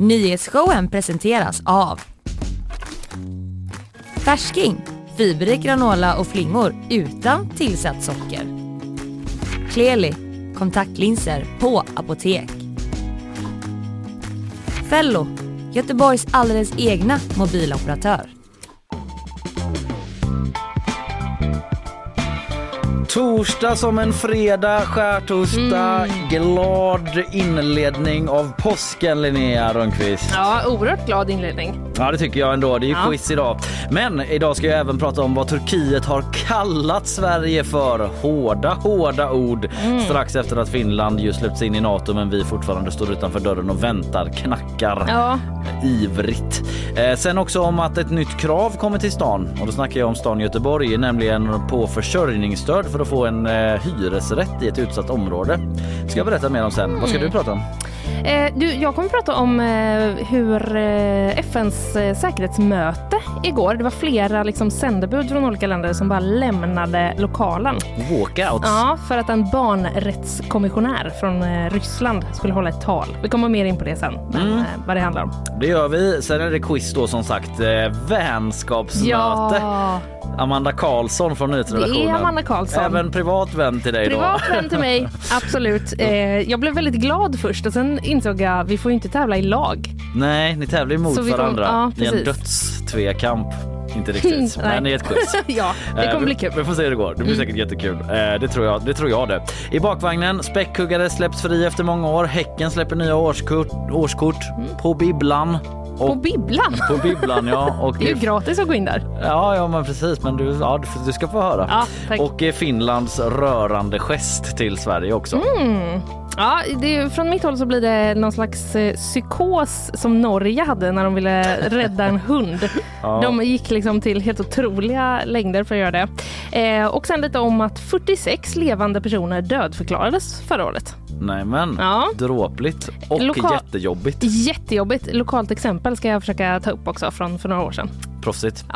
Nyhetsshowen presenteras av Färsking, fiberrik granola och flingor utan tillsatt socker. Kleli, kontaktlinser på apotek. Fello, Göteborgs alldeles egna mobiloperatör. Torsdag som en fredag, skärtorsdag. Mm. Glad inledning av påsken Linnea Rönnqvist. Ja, oerhört glad inledning. Ja det tycker jag ändå. Det är ju Ja. quiz idag. Men idag ska jag även prata om vad Turkiet har kallat Sverige för. Hårda, hårda ord. Mm. Strax efter att Finland just släppts in i Nato men vi fortfarande står utanför dörren och väntar, knackar Ja, ivrigt. Eh, sen också om att ett nytt krav kommer till stan och då snackar jag om stan Göteborg, nämligen på försörjningsstöd för att få en eh, hyresrätt i ett utsatt område. Ska jag berätta mer om sen. Vad ska Mm. du prata om? Eh, du, jag kommer prata om eh, hur eh, FNs säkerhetsmöte igår, det var flera liksom, sändebud från olika länder som bara lämnade lokalen. Walkouts. Ja, för att en barnrättskommissionär från Ryssland skulle hålla ett tal. Vi kommer mer in på det sen, men, Mm. vad det handlar om. Det gör vi. Sen är det quiz då som sagt. Vänskapsmöte. Ja, Amanda Karlsson från det nyhetsredaktionen. är Amanda Karlsson. Även privat vän till dig Privat då. vän till mig, absolut. Jag blev väldigt glad först och sen insåg jag vi får ju inte tävla i lag. Nej, ni tävlar emot Så vi kommer- varandra ja, i en precis. dödstvekamp. Inte riktigt, Nej. men i ett quiz. ja, det Eh, kommer bli vi- kul. Vi får se hur det går. Det blir säkert jättekul. Eh, Det tror, jag, det tror jag det. I bakvagnen, späckhuggare släpps fri efter många år. Häcken släpper nya årskort, årskort på bibblan. På Och, bibblan. på bibblan ja. Och Det är ju gratis att gå in där. Ja, ja men precis. Men du, ja, du, du ska få höra. Ja, tack. och eh, Finlands rörande gest till Sverige också. Ja, det från mitt håll så blir det någon slags eh, psykos som Norge hade när de ville rädda en hund. Ja. De gick liksom till helt otroliga längder för att göra det. Eh, och sen lite om att 46 levande personer dödförklarades förra året. Nej men, Ja. dråpligt och Loka- jättejobbigt. Jättejobbigt. Lokalt exempel ska jag försöka ta upp också från för några år sedan. Proffsigt. Ja.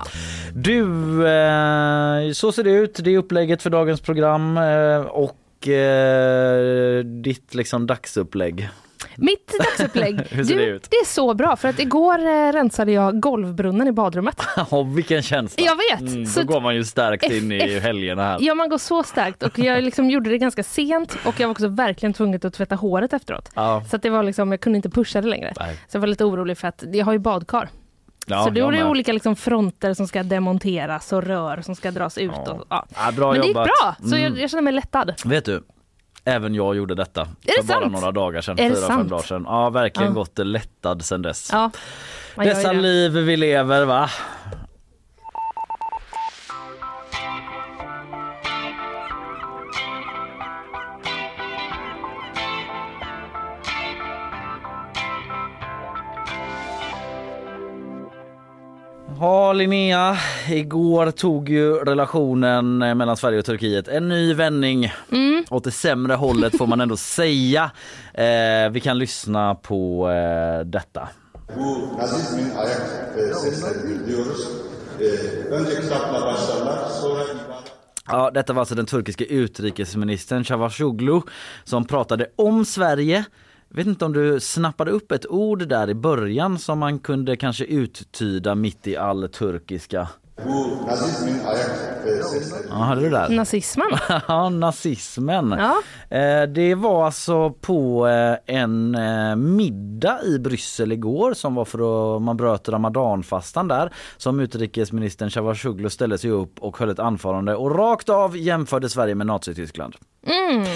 Du, eh, så ser det ut. Det är upplägget för dagens program eh, och eh, ditt liksom dagsupplägg. Mitt dagsupplägg. Hur ser du, det ut? det är så bra för att igår eh, rensade jag golvbrunnen i badrummet. Ja, vilken känsla. Jag vet. Mm, Så då går man ju stärkt in i helgerna här. Ja, man går så starkt och jag liksom gjorde det ganska sent och jag var också verkligen tvungen att tvätta håret efteråt. Ja. Så att det var liksom, jag kunde inte pusha det längre. Nej. Så jag var lite orolig för att jag har ju badkar. Ja, så då är det olika liksom fronter som ska demonteras och rör som ska dras ut. Ja. Och, ja. Ja, bra Men det gick jobbat. bra, så Mm. jag, jag känner mig lättad. Vet du, även jag gjorde detta det för bara sant? några dagar sedan. Är det fyra, fem dagar sedan. Ja, verkligen Ja. gått lättad sedan dess. Ja, Dessa det. liv vi lever va? Ja Linnea, igår tog ju relationen eh, mellan Sverige och Turkiet en ny vändning. Mm. Åt det sämre hållet får man ändå säga. Eh, vi kan lyssna på eh, detta. Bu nazizmin ayak e, seslerini duyuyoruz. E, önce kitapla başlarlar, sonra ibadet. Ja, detta var alltså den turkiska utrikesministern Cavusoglu som pratade om Sverige. Vet inte om du snappade upp ett ord där i början som man kunde kanske uttyda mitt i all turkiska. Ja, hörde du det där? Nazismen. Ja, nazismen. Ja. Eh, Det var alltså på eh, en eh, middag i Bryssel igår som var för att man bröt ramadanfastan där som utrikesministern Cavusoglu ställde sig upp och höll ett anförande och rakt av jämförde Sverige med Nazityskland. Mm.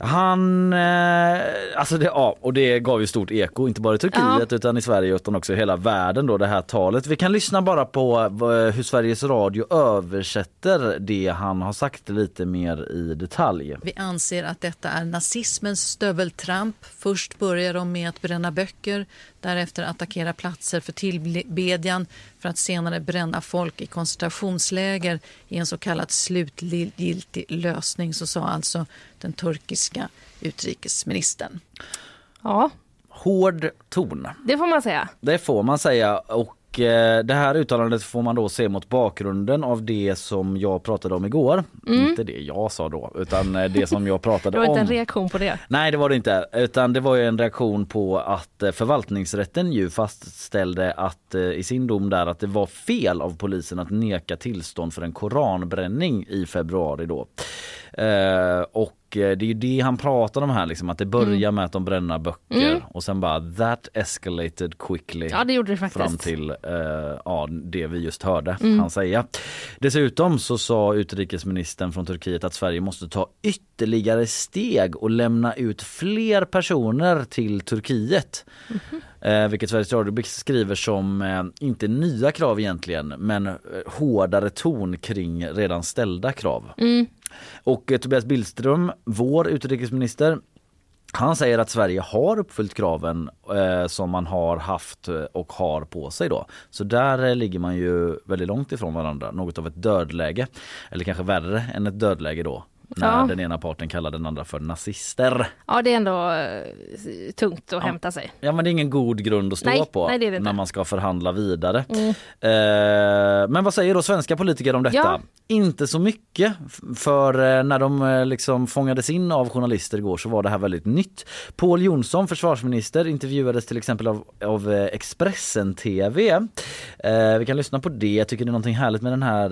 Han, eh, alltså det, ja, och det gav ju stort eko, inte bara i Turkiet utan i Sverige utan också i hela världen då det här talet. Vi kan lyssna bara på eh, hur Sveriges Radio översätter det han har sagt lite mer i detalj. Vi anser att detta är nazismens stöveltramp. Först börjar de med att bränna böcker, därefter attackera platser för tillbedjan för att senare bränna folk i koncentrationsläger i en så kallad slutgiltig lösning, så sa alltså den turkiska utrikesministern. Ja, Hård ton, det får man säga. det får man säga och och eh, det här uttalandet får man då se mot bakgrunden av det som jag pratade om igår. Inte det jag sa då utan eh, det som jag pratade Det var inte om. en reaktion på det. Nej det var det inte utan det var en reaktion på att eh, förvaltningsrätten ju fastställde att eh, i sin dom där att det var fel av polisen att neka tillstånd för en koranbränning i februari då. Eh, och det är ju det han pratar om här liksom att det börjar med att de bränner böcker och sen bara that escalated quickly Ja, det gjorde det faktiskt. fram till eh, ja, det vi just hörde han säga. Dessutom så sa utrikesministern från Turkiet att Sverige måste ta ytterligare steg och lämna ut fler personer till Turkiet. Eh, vilket Sveriges Radio beskriver som eh, inte nya krav egentligen men eh, hårdare ton kring redan ställda krav. Och eh, Tobias Billström, vår utrikesminister, han säger att Sverige har uppfyllt kraven eh, som man har haft eh, och har på sig då. Så där eh, ligger man ju väldigt långt ifrån varandra, något av ett dödläge. Eller kanske värre än ett dödläge då. När Ja. den ena parten kallar den andra för nazister. Ja, det är ändå eh, tungt att hämta sig. Ja men det är ingen god grund att stå Nej, på nej, det det när man ska förhandla vidare. Eh, men vad säger då svenska politiker om detta? Ja. Inte så mycket för eh, när de eh, liksom fångades in av journalister igår så var det här väldigt nytt. Paul Jonsson, försvarsminister, intervjuades till exempel av, av eh, Expressen TV. Eh, vi kan lyssna på det. Jag tycker det är någonting härligt med den här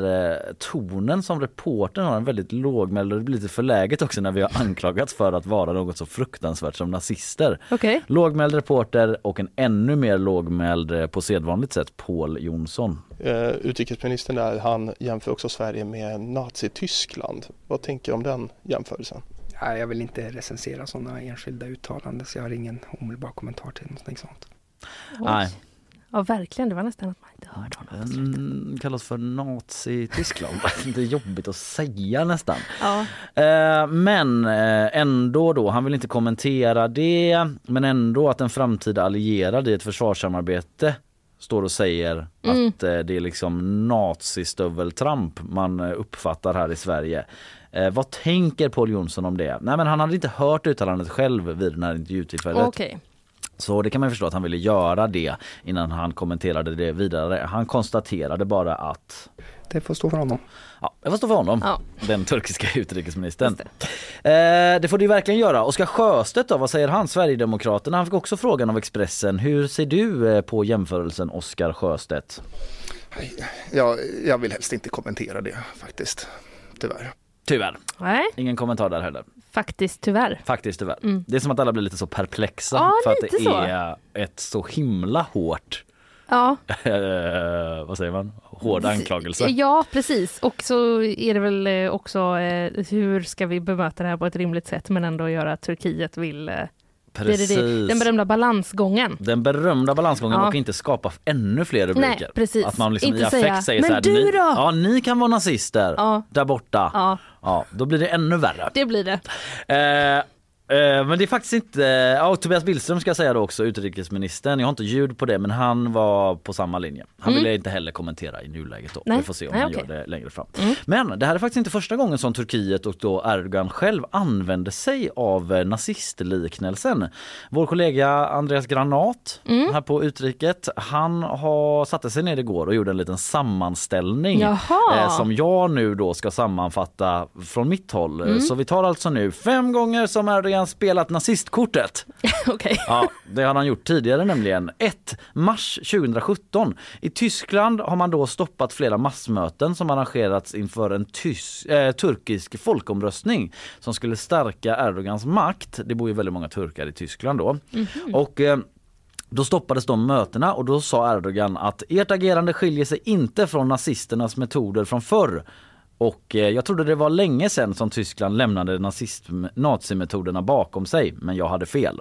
tonen som reportern har, en väldigt lågmäld blir lite förläget också när vi har anklagats för att vara något så fruktansvärt som nazister. Okej. Lågmäld reporter och en ännu mer lågmäld eh, på sedvanligt sätt Paul Jonsson. Eh, utrikesministern där, han jämför också Sverige med Nazityskland. Vad tänker du om den jämförelsen? Nej, jag vill inte recensera sådana enskilda uttalanden så jag har ingen omedelbar kommentar till någonting sånt. Nej, Ja, verkligen. Det var nästan att man inte hörde honom. mm, kallas för Nazi-Tyskland. det är jobbigt att säga nästan. Ja. Eh, men eh, ändå då, han vill inte kommentera det, men ändå att en framtida allierad i ett försvarssamarbete står och säger att eh, det är liksom nazistöveltramp man uppfattar här i Sverige. Eh, vad tänker Paul Jonsson om det? Nej men han hade inte hört uttalandet själv vid den här intervjutillfället. Okej. Så det kan man förstå att han ville göra det innan han kommenterade det vidare. Han konstaterade bara att Det får stå för honom. Ja, jag får stå för honom, Ja. den turkiska utrikesministern. Det. Eh, det får du verkligen göra. Oskar Sjöstedt då, vad säger han? Sverigedemokraterna, han fick också frågan av Expressen. Hur ser du eh, på jämförelsen Oskar Sjöstedt? Jag, jag vill helst inte kommentera det faktiskt, tyvärr. Tyvärr, Nej, ingen kommentar där heller. Faktiskt tyvärr. Faktiskt tyvärr. Det är som att alla blir lite så perplexa Ja, för att det så. är ett så himla hårt, Ja. eh, vad säger man, hård anklagelse. Ja, precis. Och så är det väl eh, också eh, hur ska vi bemöta det här på ett rimligt sätt men ändå göra att Turkiet vill... Det, det, Precis. den berömda balansgången. Den berömda balansgången Ja. och inte skapa ännu fler rubriker. Nej, precis. Att man liksom Inte i affekt säga, säger "Men så här, du ni, då?" Ja, ni kan vara nazister Ja. där borta. Ja, Ja, då blir det ännu värre. det blir det. Eh, men det är faktiskt inte, ja, Tobias Billström ska jag säga då också, utrikesministern. Jag har inte ljud på det men han var på samma linje. Han ville inte heller kommentera i nuläget då. Nej. Vi får se om Nej, han okej. gör det längre fram. Men det här är faktiskt inte första gången som Turkiet och då Erdogan själv använde sig av eh, nazistliknelsen. Vår kollega Andreas Granat här på Utriket, han har satte sig ner igår och gjorde en liten sammanställning eh, som jag nu då ska sammanfatta från mitt håll. Så vi tar alltså nu fem gånger som Erdogan spelat nazistkortet. Okej. Ja, det har han gjort tidigare nämligen. 1. Mars 2017. I Tyskland har man då stoppat flera massmöten som arrangerats inför en tys- eh, turkisk folkomröstning som skulle stärka Erdogans makt. Det bor ju väldigt många turkar i Tyskland då. Och eh, då stoppades de mötena och då sa Erdogan att ert agerande skiljer sig inte från nazisternas metoder från förr. Och eh, jag trodde det var länge sedan som Tyskland lämnade nazism- nazimetoderna bakom sig, men jag hade fel.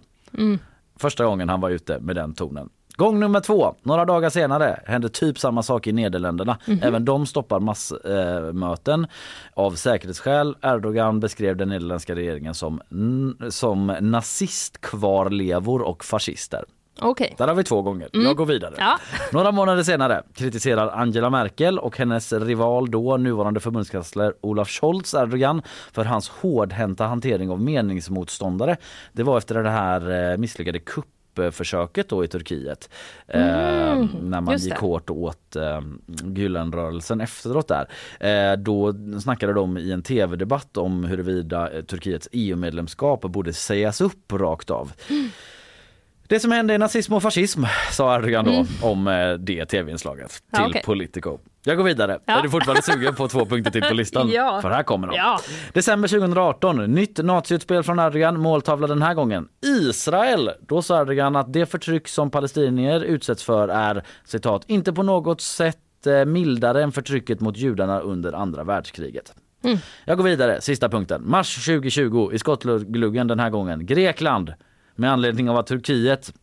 Första gången han var ute med den tonen. Gång nummer två, några dagar senare hände typ samma sak i Nederländerna. Även de stoppar massmöten av säkerhetsskäl. Erdogan beskrev den nederländska regeringen som, som nazistkvarlevor och fascister. Okej. Där har vi två gånger. Jag går vidare. Ja. Några månader senare kritiserar Angela Merkel och hennes rival då, nuvarande förbundskansler Olaf Scholz Erdogan för hans hårdhänta hantering av meningsmotståndare. Det var efter den här eh, misslyckade kupp kuppförsöket då i Turkiet. Eh, Mm, när man gick det. hårt åt eh, Gülenrörelsen efteråt där. Eh, då snackade de i en tv-debatt om huruvida eh, Turkiets EU-medlemskap borde sägas upp rakt av. Det som hände är nazism och fascism, sa Erdogan då om eh, det tv-inslaget till Ja, okej. Politico. Jag går vidare. Ja. Är du fortfarande sugen på två punkter till på listan? Ja. För här kommer de. Ja. December 2018, nytt naziutspel från Erdogan, måltavla den här gången. Israel! Då sa Erdogan att det förtryck som palestinier utsätts för är citat, inte på något sätt eh, mildare än förtrycket mot judarna under andra världskriget. Jag går vidare, sista punkten. Mars 2020 i skottgluggen den här gången. Grekland med anledning av att Turkiet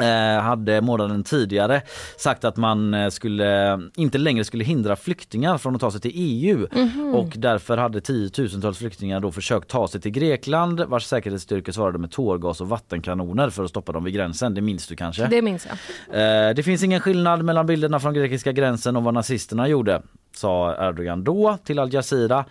eh, hade månaden tidigare sagt att man eh, skulle inte längre skulle hindra flyktingar från att ta sig till EU och därför hade tiotusentals flyktingar då försökt ta sig till Grekland vars säkerhetsstyrkor svarade med tårgas och vattenkanoner för att stoppa dem vid gränsen. Det minns du kanske? Det minns jag. Eh, det finns ingen skillnad mellan bilderna från grekiska gränsen och vad nazisterna gjorde, sa Erdogan då till Al Jazeera.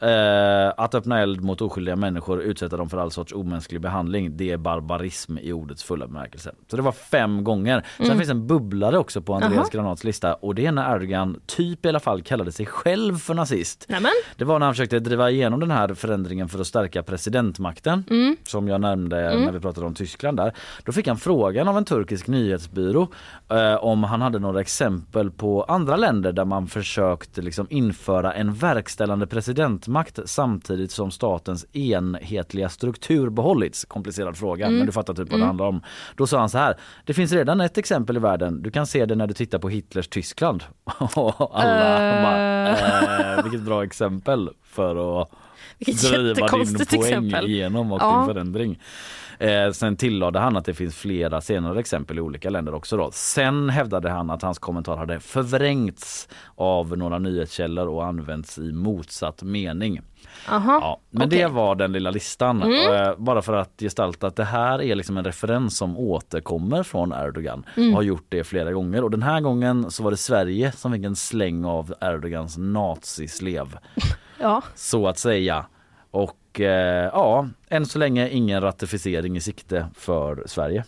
Eh, att öppna eld mot oskyldiga människor, utsätta dem för all sorts omänsklig behandling, det är barbarism i ordets fulla bemärkelse. Så det var fem gånger. Sen finns en bubblare också på Andreas Jaha. Granats lista och det är när Erdogan typ i alla fall kallade sig själv för nazist. Nämen. Det var när han försökte driva igenom den här förändringen för att stärka presidentmakten som jag nämnde när vi pratade om Tyskland där. Då fick han frågan av en turkisk nyhetsbyrå eh, om han hade några exempel på andra länder där man försökt liksom införa en verkställande presidentmakt samtidigt som statens enhetliga struktur behållits. Komplicerad fråga men du fattar typ vad det handlar om. Då sa han så här. Det finns redan ett exempel i världen. Du kan se det när du tittar på Hitlers Tyskland. Och alla bara, eh, vilket bra exempel för att Vilket driva din poäng exempel. igenom och Ja. din förändring. Eh, sen tillade han att det finns flera senare exempel i olika länder också. Då. Sen hävdade han att hans kommentar hade förvrängts av några nyhetskällor och använts i motsatt mening. Aha. Ja, men okej. det var den lilla listan. Eh, bara för att gestalta att det här är liksom en referens som återkommer från Erdogan och har gjort det flera gånger. Och den här gången så var det Sverige som fick en släng av Erdogans nazislev Ja. så att säga. Och eh, ja, än så länge ingen ratificering i sikte för Sverige.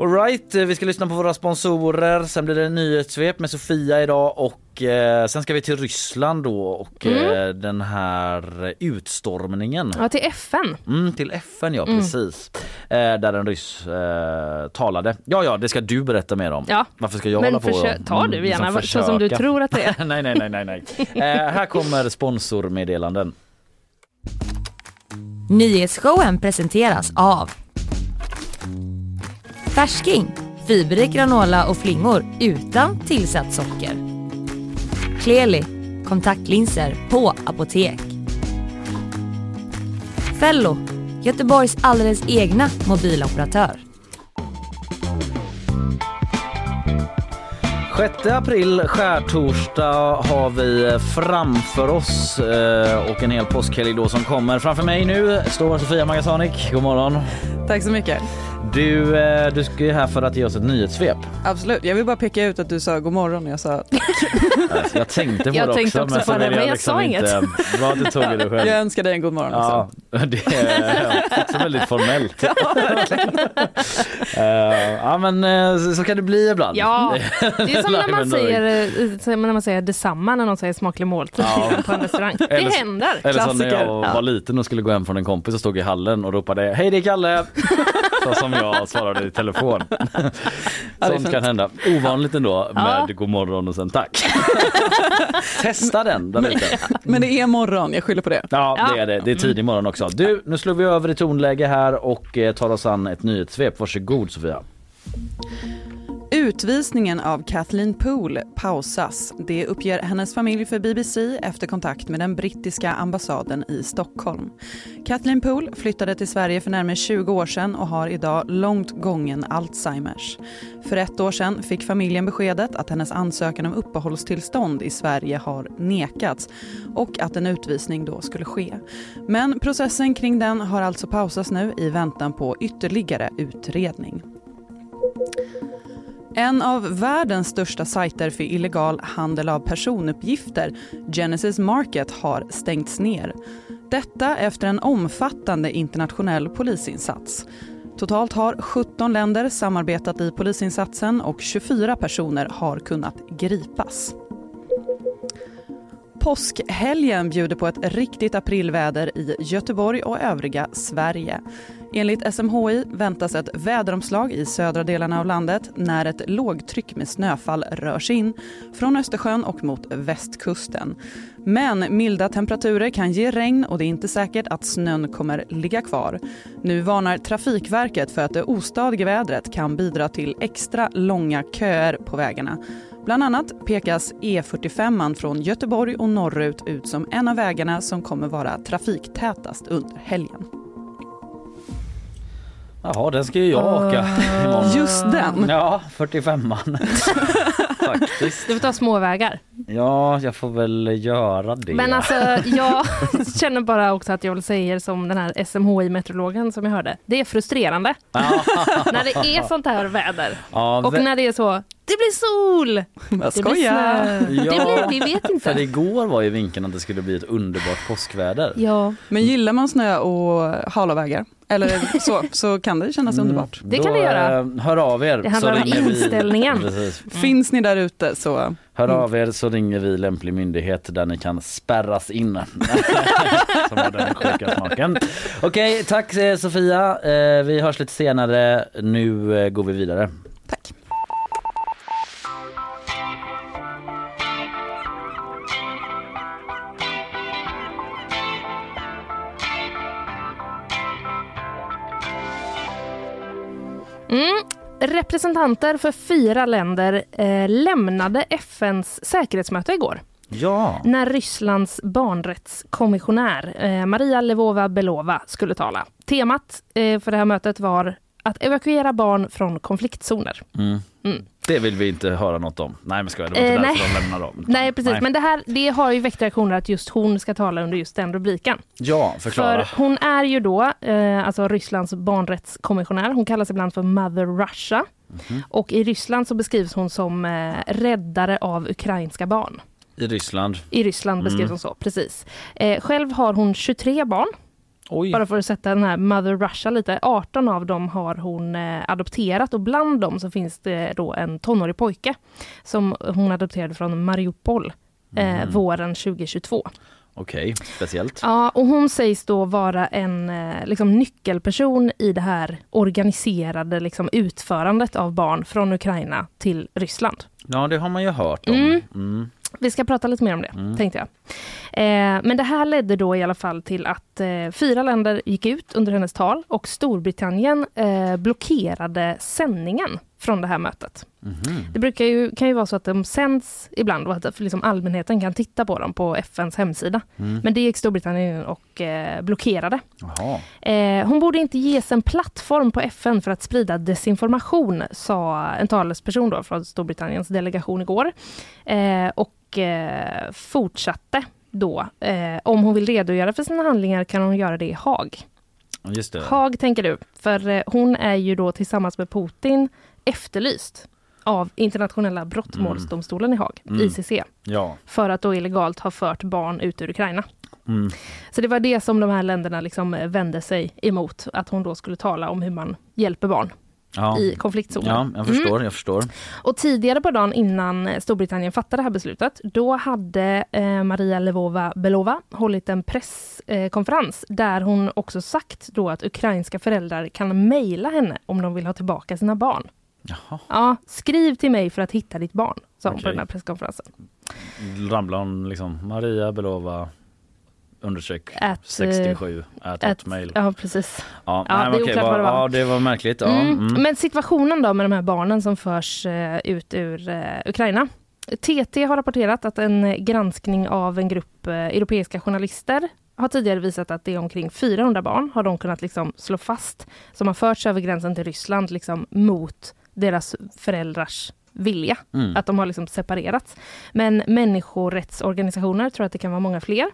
Alright, vi ska lyssna på våra sponsorer. Sen blir det en nyhetssvep med Sofia idag och eh, sen ska vi till Ryssland då och eh, den här utstormningen. ja, till FN. Mm, till FN ja, precis. Eh, där en ryss eh, talade. Ja, ja, det ska du berätta mer om. Ja. Varför ska jag Men hålla på? ta du liksom gärna, så som du tror att det är. nej, nej, nej, nej, nej. Eh, här kommer sponsormeddelanden. Nyhetsshowen presenteras av Färsking, fiberrik granola och flingor utan tillsatt socker. Kleli, kontaktlinser på apotek. Fello, Göteborgs alldeles egna mobiloperatör. 6 april, skärtorsdag, har vi framför oss eh, och en hel påskhelg då som kommer. Framför mig nu står Sofia Magasanik. God morgon. Tack så mycket. Du, eh, du ska ju här för att ge oss ett nyhetssvep. Absolut. Jag vill bara peka ut att du sa god morgon och jag sa Alltså, jag tänkte på Jag det tänkte också, också men det, men liksom jag sa inte, Bra att du tog det själv. jag önskar dig en god morgon Ja, också. det är också väldigt formellt. Eh, ja men eh, så, så kan det bli ibland. Ja, det är som när man säger, eh, när man säger detsamma när någon säger smaklig måltid Ja. på en restaurang. Det Eller- händer. Eller som när jag Klassiker. var liten och skulle gå hem från en kompis och stod i hallen och ropade Hej det är Kalle! Så som jag svarade i telefon. Sånt kan hända. Ovanligt ändå med Ja. god morgon och sen tack. Testa den där ute. Men det är morgon, jag skyller på det. Ja, Ja. det är det. Det är tidig morgon också. Du, nu slår vi över i tonläge här och eh, tar oss an ett nyhetssvep. Varsågod Sofia. Utvisningen av Kathleen Poole pausas. Det uppger hennes familj för BBC efter kontakt med den brittiska ambassaden i Stockholm. Kathleen Poole flyttade till Sverige för närmare 20 år sedan och har idag långt gången Alzheimers. För ett år sedan fick familjen beskedet att hennes ansökan om uppehållstillstånd i Sverige har nekats och att en utvisning då skulle ske. Men processen kring den har alltså pausats nu i väntan på ytterligare utredning. En av världens största sajter för illegal handel av personuppgifter, Genesis Market, har stängts ner. Detta efter en omfattande internationell polisinsats. Totalt har 17 länder samarbetat i polisinsatsen och 24 personer har kunnat gripas. Påskhelgen bjuder på ett riktigt aprilväder i Göteborg och övriga Sverige. Enligt SMHI väntas ett väderomslag i södra delarna av landet när ett lågtryck med snöfall rör sig in från Östersjön och mot västkusten. Men milda temperaturer kan ge regn och det är inte säkert att snön kommer ligga kvar. Nu varnar Trafikverket för att det ostadiga vädret kan bidra till extra långa köer på vägarna. Bland annat pekas E45 från Göteborg och norrut ut som en av vägarna som kommer vara trafiktätast under helgen. Jaha, den ska ju jag åka imorgon. Just den? Ja, 45an. Faktiskt. Du får ta småvägar. Ja, jag får väl göra det. Men alltså jag känner bara också att jag vill säga som den här SMHI-meteorologen som jag hörde. Det är frustrerande när det är sånt här väder. ja, Och vä- när det är så, det blir sol! Jag Det blir skojar. snö. Det Ja. blir, vi vet För inte. igår var ju vinkeln att det skulle bli ett underbart påskväder. Ja, Men gillar man snö och hala vägar, eller så, så kan det kännas underbart. Det kan det göra. eh, Hör av er. Det handlar så om inställningen. Precis. Finns ni där ute så Hör av er så ringer vi lämplig myndighet där ni kan spärras in. Som har den sjuka smaken. Okej, tack eh, Sofia. Eh, Vi hörs lite senare. Nu går vi vidare. tack. Mm. Representanter för fyra länder eh, lämnade FNs säkerhetsmöte igår Ja, när Rysslands barnrättskommissionär eh, Maria Lvova-Belova skulle tala. Temat eh, för det här mötet var att evakuera barn från konfliktzoner. mm. Mm. Det vill vi inte höra något om. Nej men ska jag, det var Eh, inte nej. därför de lämnar dem. Nej precis, men det här det har ju väckt reaktioner att just hon ska tala under just den rubriken. Ja, förklara. För hon är ju då eh, alltså Rysslands barnrättskommissionär. Hon kallas ibland för Mother Russia. Mhm. Och i Ryssland så beskrivs hon som eh, räddare av ukrainska barn. I Ryssland. I Ryssland beskrivs Mm. hon så, precis. Eh, själv har hon 23 barn, Oj. bara för att sätta den här Mother Russia lite. 18 av dem har hon eh, adopterat och bland dem så finns det då en tonårig pojke som hon adopterade från Mariupol eh, Mhm. våren 2022. Okej, speciellt. Ja, och hon sägs då vara en eh, liksom, nyckelperson i det här organiserade liksom, utförandet av barn från Ukraina till Ryssland. Ja, det har man ju hört om. Mm. Mm. Vi ska prata lite mer om det, Mm. tänkte jag. Eh, men det här ledde då i alla fall till att eh, fyra länder gick ut under hennes tal och Storbritannien eh, blockerade sändningen från det här mötet. Mhm. Det brukar ju, kan ju vara så att de sänds ibland och att liksom allmänheten kan titta på dem på FNs hemsida. Mm. Men det gick Storbritannien och eh, blockerade. Eh, hon borde inte ges en plattform på FN för att sprida desinformation, sa en talesperson då från Storbritanniens delegation igår. Eh, och eh, fortsatte då, eh, om hon vill redogöra för sina handlingar kan hon göra det i Haag. Just det. Haag tänker du, för eh, hon är ju då tillsammans med Putin efterlyst av internationella brottmålsdomstolen i Haag, Mm. ICC, Ja. för att då illegalt ha fört barn ut ur Ukraina. Mm. Så det var det som de här länderna liksom eh, vände sig emot, att hon då skulle tala om hur man hjälper barn Ja. i konfliktzoner. ja, jag förstår, jag förstår. Och tidigare på dagen innan eh, Storbritannien fattade det här beslutet, då hade eh, Maria Lvova Belova hållit en presskonferens där hon också sagt då att ukrainska föräldrar kan mejla henne om de vill ha tillbaka sina barn. Jaha. Ja, skriv till mig för att hitta ditt barn, sa hon på Okej. den här presskonferensen. Ramlar hon liksom Maria Belova understreck At, 67 at, At, hotmail. ja, precis. Ja, Ja, nej, det är okej, oklart vad det var. Ja, det var märkligt. Ja. Mm. Mm. Men situationen då med de här barnen som förs eh, ut ur eh, Ukraina. TT har rapporterat att en granskning av en grupp eh, europeiska journalister har tidigare visat att det är omkring 400 barn, har de kunnat liksom slå fast, som har förts över gränsen till Ryssland liksom mot deras föräldrars vilja. Mm. Att de har liksom separerats. Men människorättsorganisationer tror att det kan vara många fler.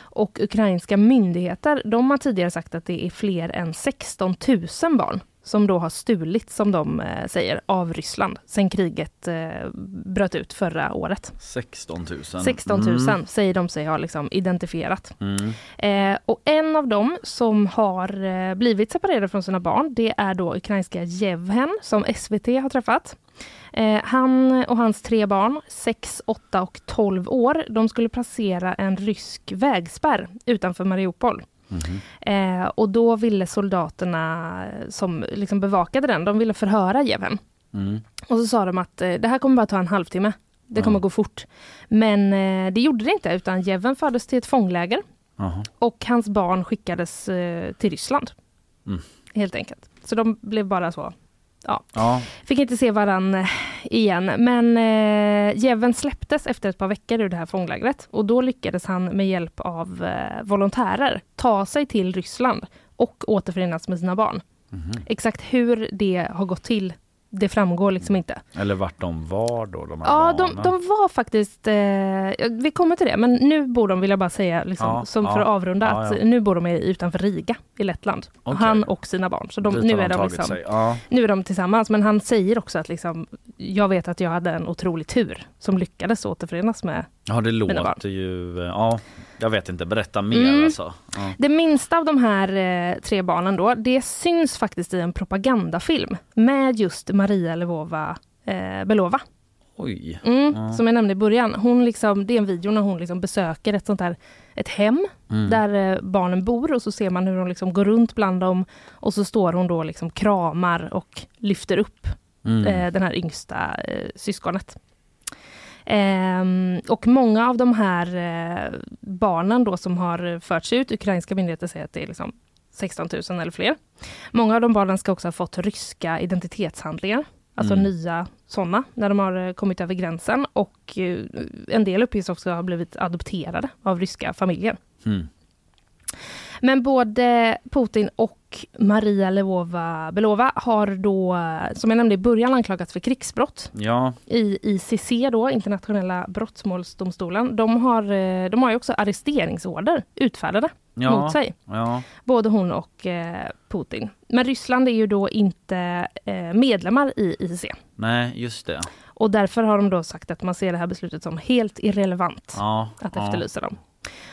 Och ukrainska myndigheter, de har tidigare sagt att det är fler än 16 000 barn som då har stulits, som de eh, säger, av Ryssland sen kriget eh, bröt ut förra året. 16 000. 16 000 Mm. säger de sig ha liksom identifierat. Mm. Eh, och en av dem som har blivit separerade från sina barn, det är då ukrainska Jevhen som SVT har träffat. Han och hans tre barn, 6, 8 och 12 år, de skulle passera en rysk vägspärr utanför Mariupol. Eh, och då ville soldaterna som liksom bevakade den, de ville förhöra Jevhen. Mm. Och så sa de att eh, det här kommer bara ta en halvtimme. Det kommer Ja. gå fort. Men eh, det gjorde det inte, utan Jevhen fördes till ett fångläger och hans barn skickades eh, till Ryssland. Mm. Helt enkelt. Så de blev bara så. Ja. Fick inte se varann eh, igen. Men eh, Jevhen släpptes efter ett par veckor ur det här fånglägret. Och då lyckades han med hjälp av eh, volontärer ta sig till Ryssland och återförenas med sina barn. Mhm. Exakt hur det har gått till, det framgår liksom inte. Eller vart de var då, de Ja, de, de var faktiskt, eh, vi kommer till det, men nu bor de, vill jag bara säga, liksom, Ja, som ja, för att avrunda, ja, att nu bor de utanför Riga i Lettland. Okej. Han och sina barn. Så de, nu, är de liksom, nu är de tillsammans, men han säger också att liksom, jag vet att jag hade en otrolig tur som lyckades återförenas med ja, det låter ju... eh, Ja, jag vet inte. Berätta mer Mm. alltså. Ja. Det minsta av de här eh, tre barnen då, det syns faktiskt i en propagandafilm med just Maria Lvova eh, Belova. Oj. Mm, Ja. Som jag nämnde i början. Hon liksom, det är en video när hon liksom besöker ett sånt här ett hem Mm. där eh, barnen bor och så ser man hur hon liksom går runt bland dem och så står hon då liksom kramar och lyfter upp Mm. eh, den här yngsta syskonet. Ehm, och många av de här eh, barnen då som har förts ut, ukrainska myndigheter säger att det är liksom 16 000 eller fler. Många av de barnen ska också ha fått ryska identitetshandlingar, alltså Mm. nya sådana, när de har eh, kommit över gränsen. Och eh, en del uppges också ha blivit adopterade av ryska familjer. Mm. Men både Putin och Maria Lvova Belova har då, som jag nämnde i början, anklagats för krigsbrott Ja, i ICC, då, internationella brottmålsdomstolen. De har, eh, de har ju också arresteringsorder utfärdade ja, mot sig, ja. både hon och eh, Putin. Men Ryssland är ju då inte eh, medlemmar i ICC. Nej, just det. Och därför har de då sagt att man ser det här beslutet som helt irrelevant Ja, att efterlysa dem.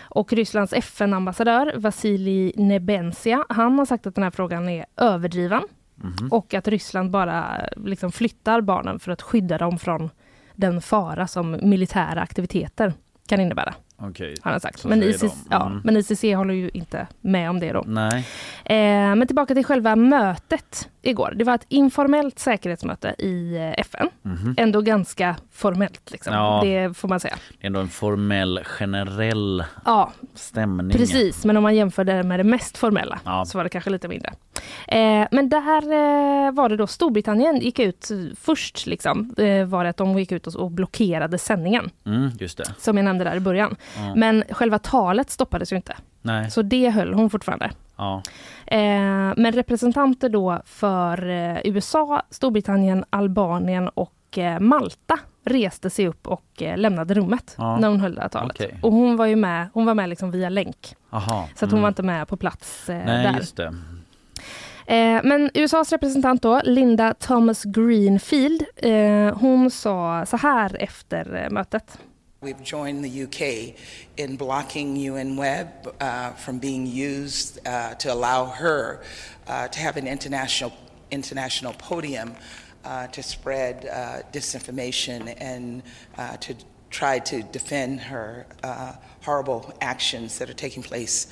Och Rysslands FN-ambassadör Vasilij Nebensia, han har sagt att den här frågan är överdriven Mhm. och att Ryssland bara liksom flyttar barnen för att skydda dem från den fara som militära aktiviteter kan innebära, Okej. har han sagt. Så Men ICC, de. ja, Mm. men ICC håller ju inte med om det då. Eh, men tillbaka till själva mötet igår. Det var ett informellt säkerhetsmöte i eh, FN. Mhm. Ändå ganska formellt, liksom. Ja. det får man säga. Det är ändå en formell, generell Ja, stämning. Precis, men om man jämför det med det mest formella Ja. så var det kanske lite mindre. Eh, men där eh, var det då Storbritannien gick ut först, liksom, eh, var det att de gick ut och, blockerade sändningen, Mm, just det. som jag nämnde där i början. Ja. Men själva talet stoppades ju inte, Nej. så det höll hon fortfarande. Ja. Eh, men representanter då för eh, USA, Storbritannien, Albanien och eh, Malta reste sig upp och eh, lämnade rummet Ja. när hon höll det här talet. Okej. Och hon var ju med, hon var med liksom via länk. Aha. Så att hon Mm. var inte med på plats eh, Nej, där. just det. Eh, men USAs representant då, Linda Thomas Greenfield, hon sa så här efter mötet. We've joined the UK in blocking UN Web uh, from being used uh, to allow her uh, to have an international international podium uh, to spread uh, disinformation and to try to defend her horrible actions that are taking place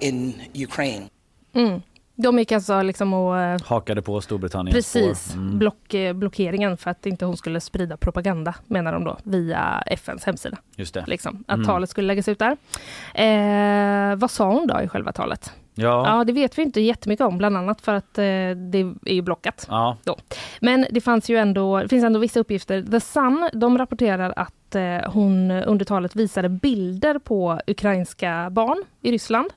in Ukraine. Mm. De gick alltså liksom och eh, Hakade på Storbritannien. Precis, Mm. block, eh, blockeringen för att inte hon skulle sprida propaganda menar de då via FNs hemsida. Just det. Liksom, att Mm. talet skulle läggas ut där. Eh, vad sa hon då i själva talet? Ja. Ja, det vet vi inte jättemycket om, bland annat för att eh, det är ju blockat. Ja. Då. Men det, fanns ju ändå, det finns ändå vissa uppgifter. The Sun de rapporterar att eh, hon under talet visade bilder på ukrainska barn i Ryssland.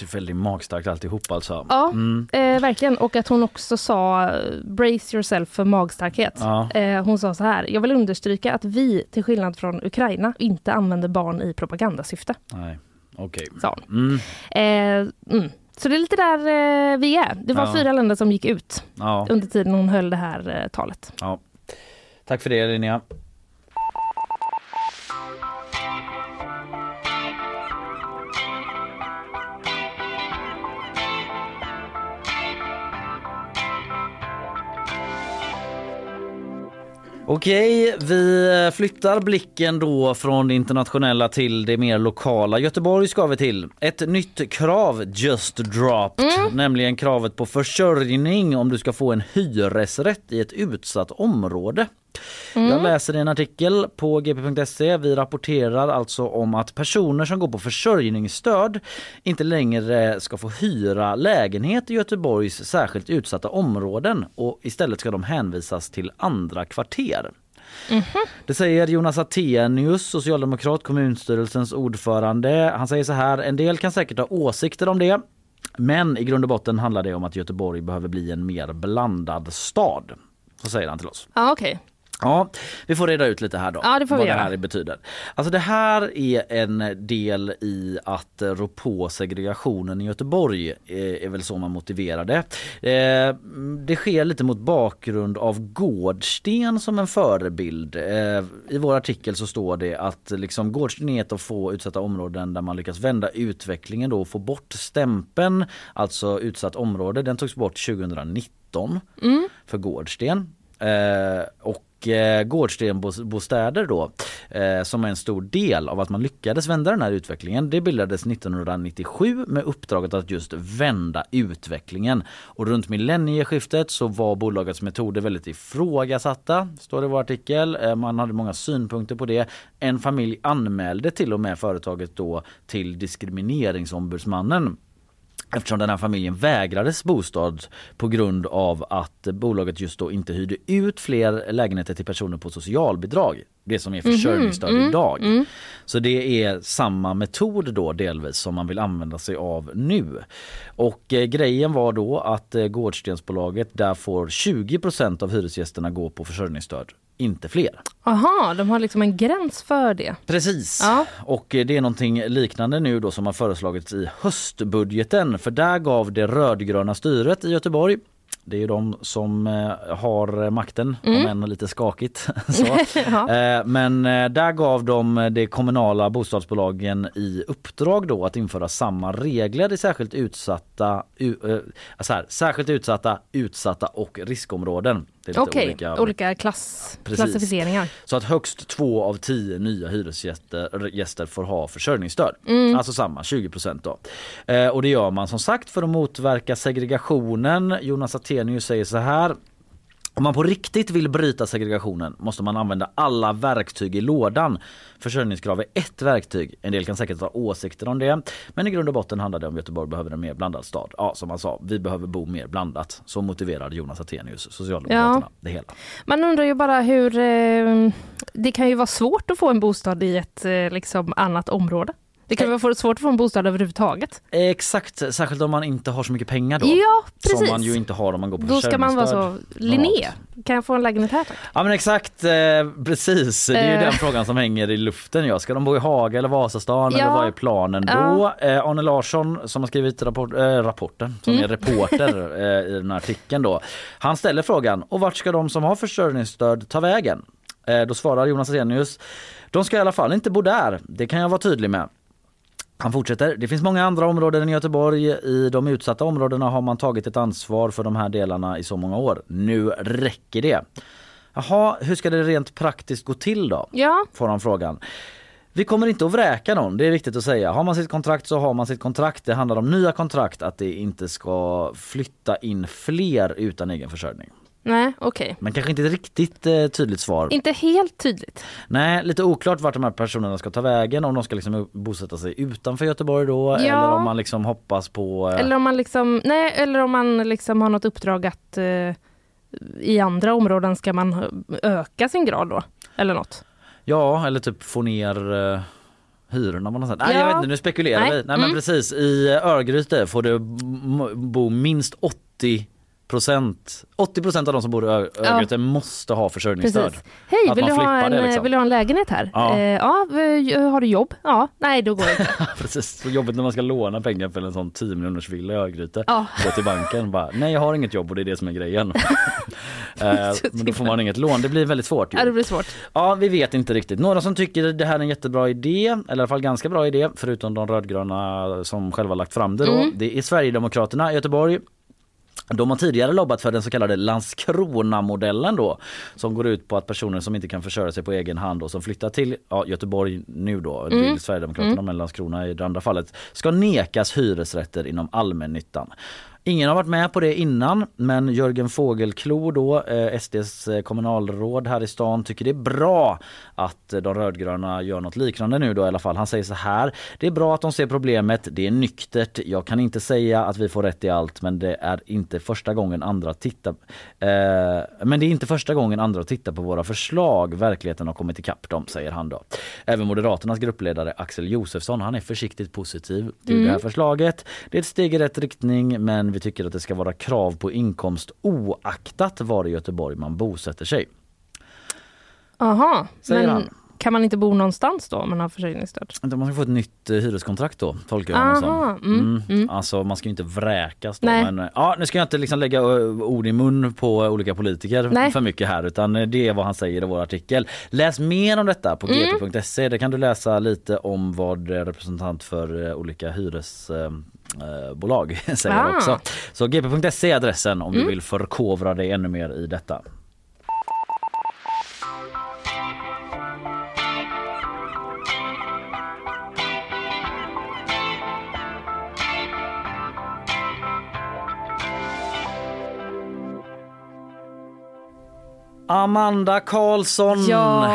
Känns ju väldigt magstarkt alltihop alltså. Ja, Mm. eh, verkligen. Och att hon också sa brace yourself för magstarkhet. Ja. Eh, hon sa så här, jag vill understryka att vi, till skillnad från Ukraina, inte använder barn i propagandasyfte. Nej, okej. Hon. Mm. Eh, mm. Så det är lite där eh, vi är. Det var Ja. fyra länder som gick ut Ja. under tiden hon höll det här eh, talet. ja. Tack för det Linnea. Okej, vi flyttar blicken då från det internationella till det mer lokala. Göteborg ska vi till. Ett nytt krav just dropped, nämligen kravet på försörjning om du ska få en hyresrätt i ett utsatt område. Jag läser i en artikel på gp.se. Vi rapporterar alltså om att personer som går på försörjningsstöd inte längre ska få hyra lägenhet i Göteborgs särskilt utsatta områden och istället ska de hänvisas till andra kvarter. Det säger Jonas Attenius, socialdemokrat, kommunstyrelsens ordförande. Han säger så här, en del kan säkert ha åsikter om det. Men i grund och botten handlar det om att Göteborg behöver bli en mer blandad stad. Så säger han till oss. Ja, okej. Ja, vi får reda ut lite här då. Ja, det vad det här betyder. Alltså det här är en del i att rå på segregationen i Göteborg, eh, är väl så man motiverar det. Eh, Det sker lite mot bakgrund av Gårdsten som en förebild. Eh, I vår artikel så står det att liksom Gårdsten är ett av få utsatta områden där man lyckas vända utvecklingen då och få bort stämpeln, alltså utsatt område. Den togs bort 2019 för Gårdsten. Eh, och eh, Gårdstenbostäder då eh, som är en stor del av att man lyckades vända den här utvecklingen. Det bildades 1997 med uppdraget att just vända utvecklingen. Och runt millennieskiftet så var bolagets metoder väldigt ifrågasatta, står det i vår artikel. Eh, man hade många synpunkter på det. En familj anmälde till och med företaget då till diskrimineringsombudsmannen Eftersom den här familjen vägrades bostad på grund av att bolaget just då inte hyrde ut fler lägenheter till personer på socialbidrag. Det som är försörjningsstöd idag. Så det är samma metod då delvis som man vill använda sig av nu. Och eh, grejen var då att eh, Gårdstensbolaget där får 20% av hyresgästerna gå på försörjningsstöd, inte fler. Aha, de har liksom en gräns för det. Precis. Ja. Och eh, det är någonting liknande nu då som har föreslagits i höstbudgeten. För där gav det rödgröna styret i Göteborg det är ju de som eh, har makten, om än lite skakigt. så. eh, men eh, där gav de de kommunala bostadsbolagen i uppdrag då att införa samma regler i särskilt utsatta, så här, särskilt utsatta, utsatta och riskområden. Okej, olika olika, klass, klassificeringar. så att högst två av tio nya hyresgäster gäster får ha försörjningsstöd. Alltså samma 20 då. Eh, och det gör man som sagt för att motverka segregationen. Jonas Attenius säger så här. Om man på riktigt vill bryta segregationen måste man använda alla verktyg i lådan. Försörjningskrav är ett verktyg. En del kan säkert ha åsikter om det. Men i grund och botten handlar det om Göteborg behöver en mer blandad stad. Ja, som han sa, vi behöver bo mer blandat. Så motiverade Jonas Attenius, Socialdemokraterna, det hela. Man undrar ju bara hur... Eh, det kan ju vara svårt att få en bostad i ett eh, liksom, annat område. Det kan vara svårt att få en bostad överhuvudtaget. Exakt, särskilt om man inte har så mycket pengar då. Ja, precis. Som man ju inte har om man går på Då ska man vara så. Linné, kan jag få en lägenhet här tack? Ja men exakt, eh, precis. Det är ju Eh. den frågan som hänger i luften. Ja. Ska de bo i Haga eller Vasastan eller Ja. vad är planen då? Eh, Arne Larsson som har skrivit rapport, eh, rapporten, som Mm. är reporter eh, i den här artikeln då. Han ställer frågan, och vart ska de som har försörjningsstöd ta vägen? Eh, då svarar Jonas Arrhenius, de ska i alla fall inte bo där, det kan jag vara tydlig med. Han fortsätter. Det finns många andra områden i Göteborg. I de utsatta områdena har man tagit ett ansvar för de här delarna i så många år. Nu räcker det. Jaha, hur ska det rent praktiskt gå till då? Ja, Får han frågan. Vi kommer inte att vräka någon, det är viktigt att säga. Har man sitt kontrakt så har man sitt kontrakt. Det handlar om nya kontrakt, att det inte ska flytta in fler utan egen försörjning. Nej, okej. Men kanske inte ett riktigt eh, tydligt svar. Inte helt tydligt. Nej, lite oklart vart de här personerna ska ta vägen. Om de ska liksom bosätta sig utanför Göteborg då Ja. eller om man liksom hoppas på... eh, Eller om man liksom, nej, eller om man liksom har något uppdrag att eh, i andra områden ska man öka sin grad då. Eller något. Ja, eller typ få ner uh, hyrorna på något sätt. Nej, Ja. jag vet inte, nu spekulerar Nej. vi. Nej men Mm. precis, i Örgryte får m- bo minst 80 procent 80 procent av de som bor i Ö- Ja. Örgryte måste ha försörjningsstöd. Precis. Hej, vill du, ha en, det, liksom. vill du ha en lägenhet här? Ja. Eh, ja, v- har du jobb? Ja, nej då går det inte. Precis, så jobbigt när man ska låna pengar för en sån 10 miljoners villa i Örgryte. Ja. Gå till banken bara, nej jag har inget jobb och det är det som är grejen. eh, men då får man inget lån, det blir väldigt svårt. ju. Ja, det blir svårt. Ja, vi vet inte riktigt. Några som tycker det här är en jättebra idé, eller i alla fall ganska bra idé, förutom de rödgröna som själva lagt fram det då. Mm. Det är Sverigedemokraterna i Göteborg. De har tidigare lobbat för den så kallade Landskrona-modellen då som går ut på att personer som inte kan försörja sig på egen hand och som flyttar till ja, Göteborg nu då, Mm. vill Sverigedemokraterna men Landskrona i det andra fallet, ska nekas hyresrätter inom allmännyttan. Ingen har varit med på det innan men Jörgen Fågelklo då, eh, SDs eh, kommunalråd här i stan tycker det är bra att de rödgröna gör något liknande nu då i alla fall. Han säger så här. Det är bra att de ser problemet. Det är nyktert. Jag kan inte säga att vi får rätt i allt men det är inte första gången andra tittar eh, men det är inte första gången andra tittar på våra förslag. Verkligheten har kommit ikapp dem säger han då. Även Moderaternas gruppledare Axel Josefsson han är försiktigt positiv till Mm. det här förslaget. Det är ett steg i rätt riktning men vi tycker att det ska vara krav på inkomst oaktat var i Göteborg man bosätter sig. Aha, Säger men han. kan man inte bo någonstans då om man har försörjningsstöd? Man ska få ett nytt eh, hyreskontrakt då, tolkar jag Aha, som. mm, mm. Alltså man ska ju inte vräkas då. Nej. Men, eh, ja, nu ska jag inte liksom lägga eh, ord i mun på olika politiker Nej. för mycket här utan det är vad han säger i vår artikel. Läs mer om detta på Mm. gp.se. Där kan du läsa lite om vad representant för olika hyresbolag bolag säger Ah. också. Så gp.se är adressen om du Mm. vill förkovra dig ännu mer i detta. Amanda Karlsson Ja.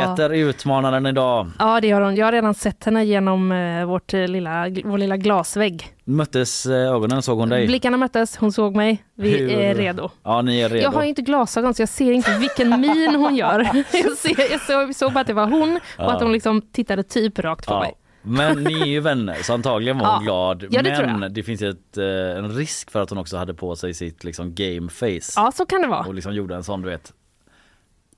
heter utmanaren idag. Ja, det har hon. Jag har redan sett henne genom eh, vårt eh, lilla, vår lilla glasvägg. Möttes eh, ögonen, såg hon dig? Blickarna möttes, hon såg mig. Vi Hur- är redo. Ja, ni är redo. Jag har inte glasögon så jag ser inte vilken min hon gör. Jag, ser, jag såg, såg bara att det var hon och Ja. att hon liksom tittade typ rakt på Ja. mig. Men ni är ju vänner så antagligen var hon Ja. glad. Ja, det Men det finns ju ett, en risk för att hon också hade på sig sitt liksom game face. Ja, så kan det vara. Och liksom gjorde en sån du vet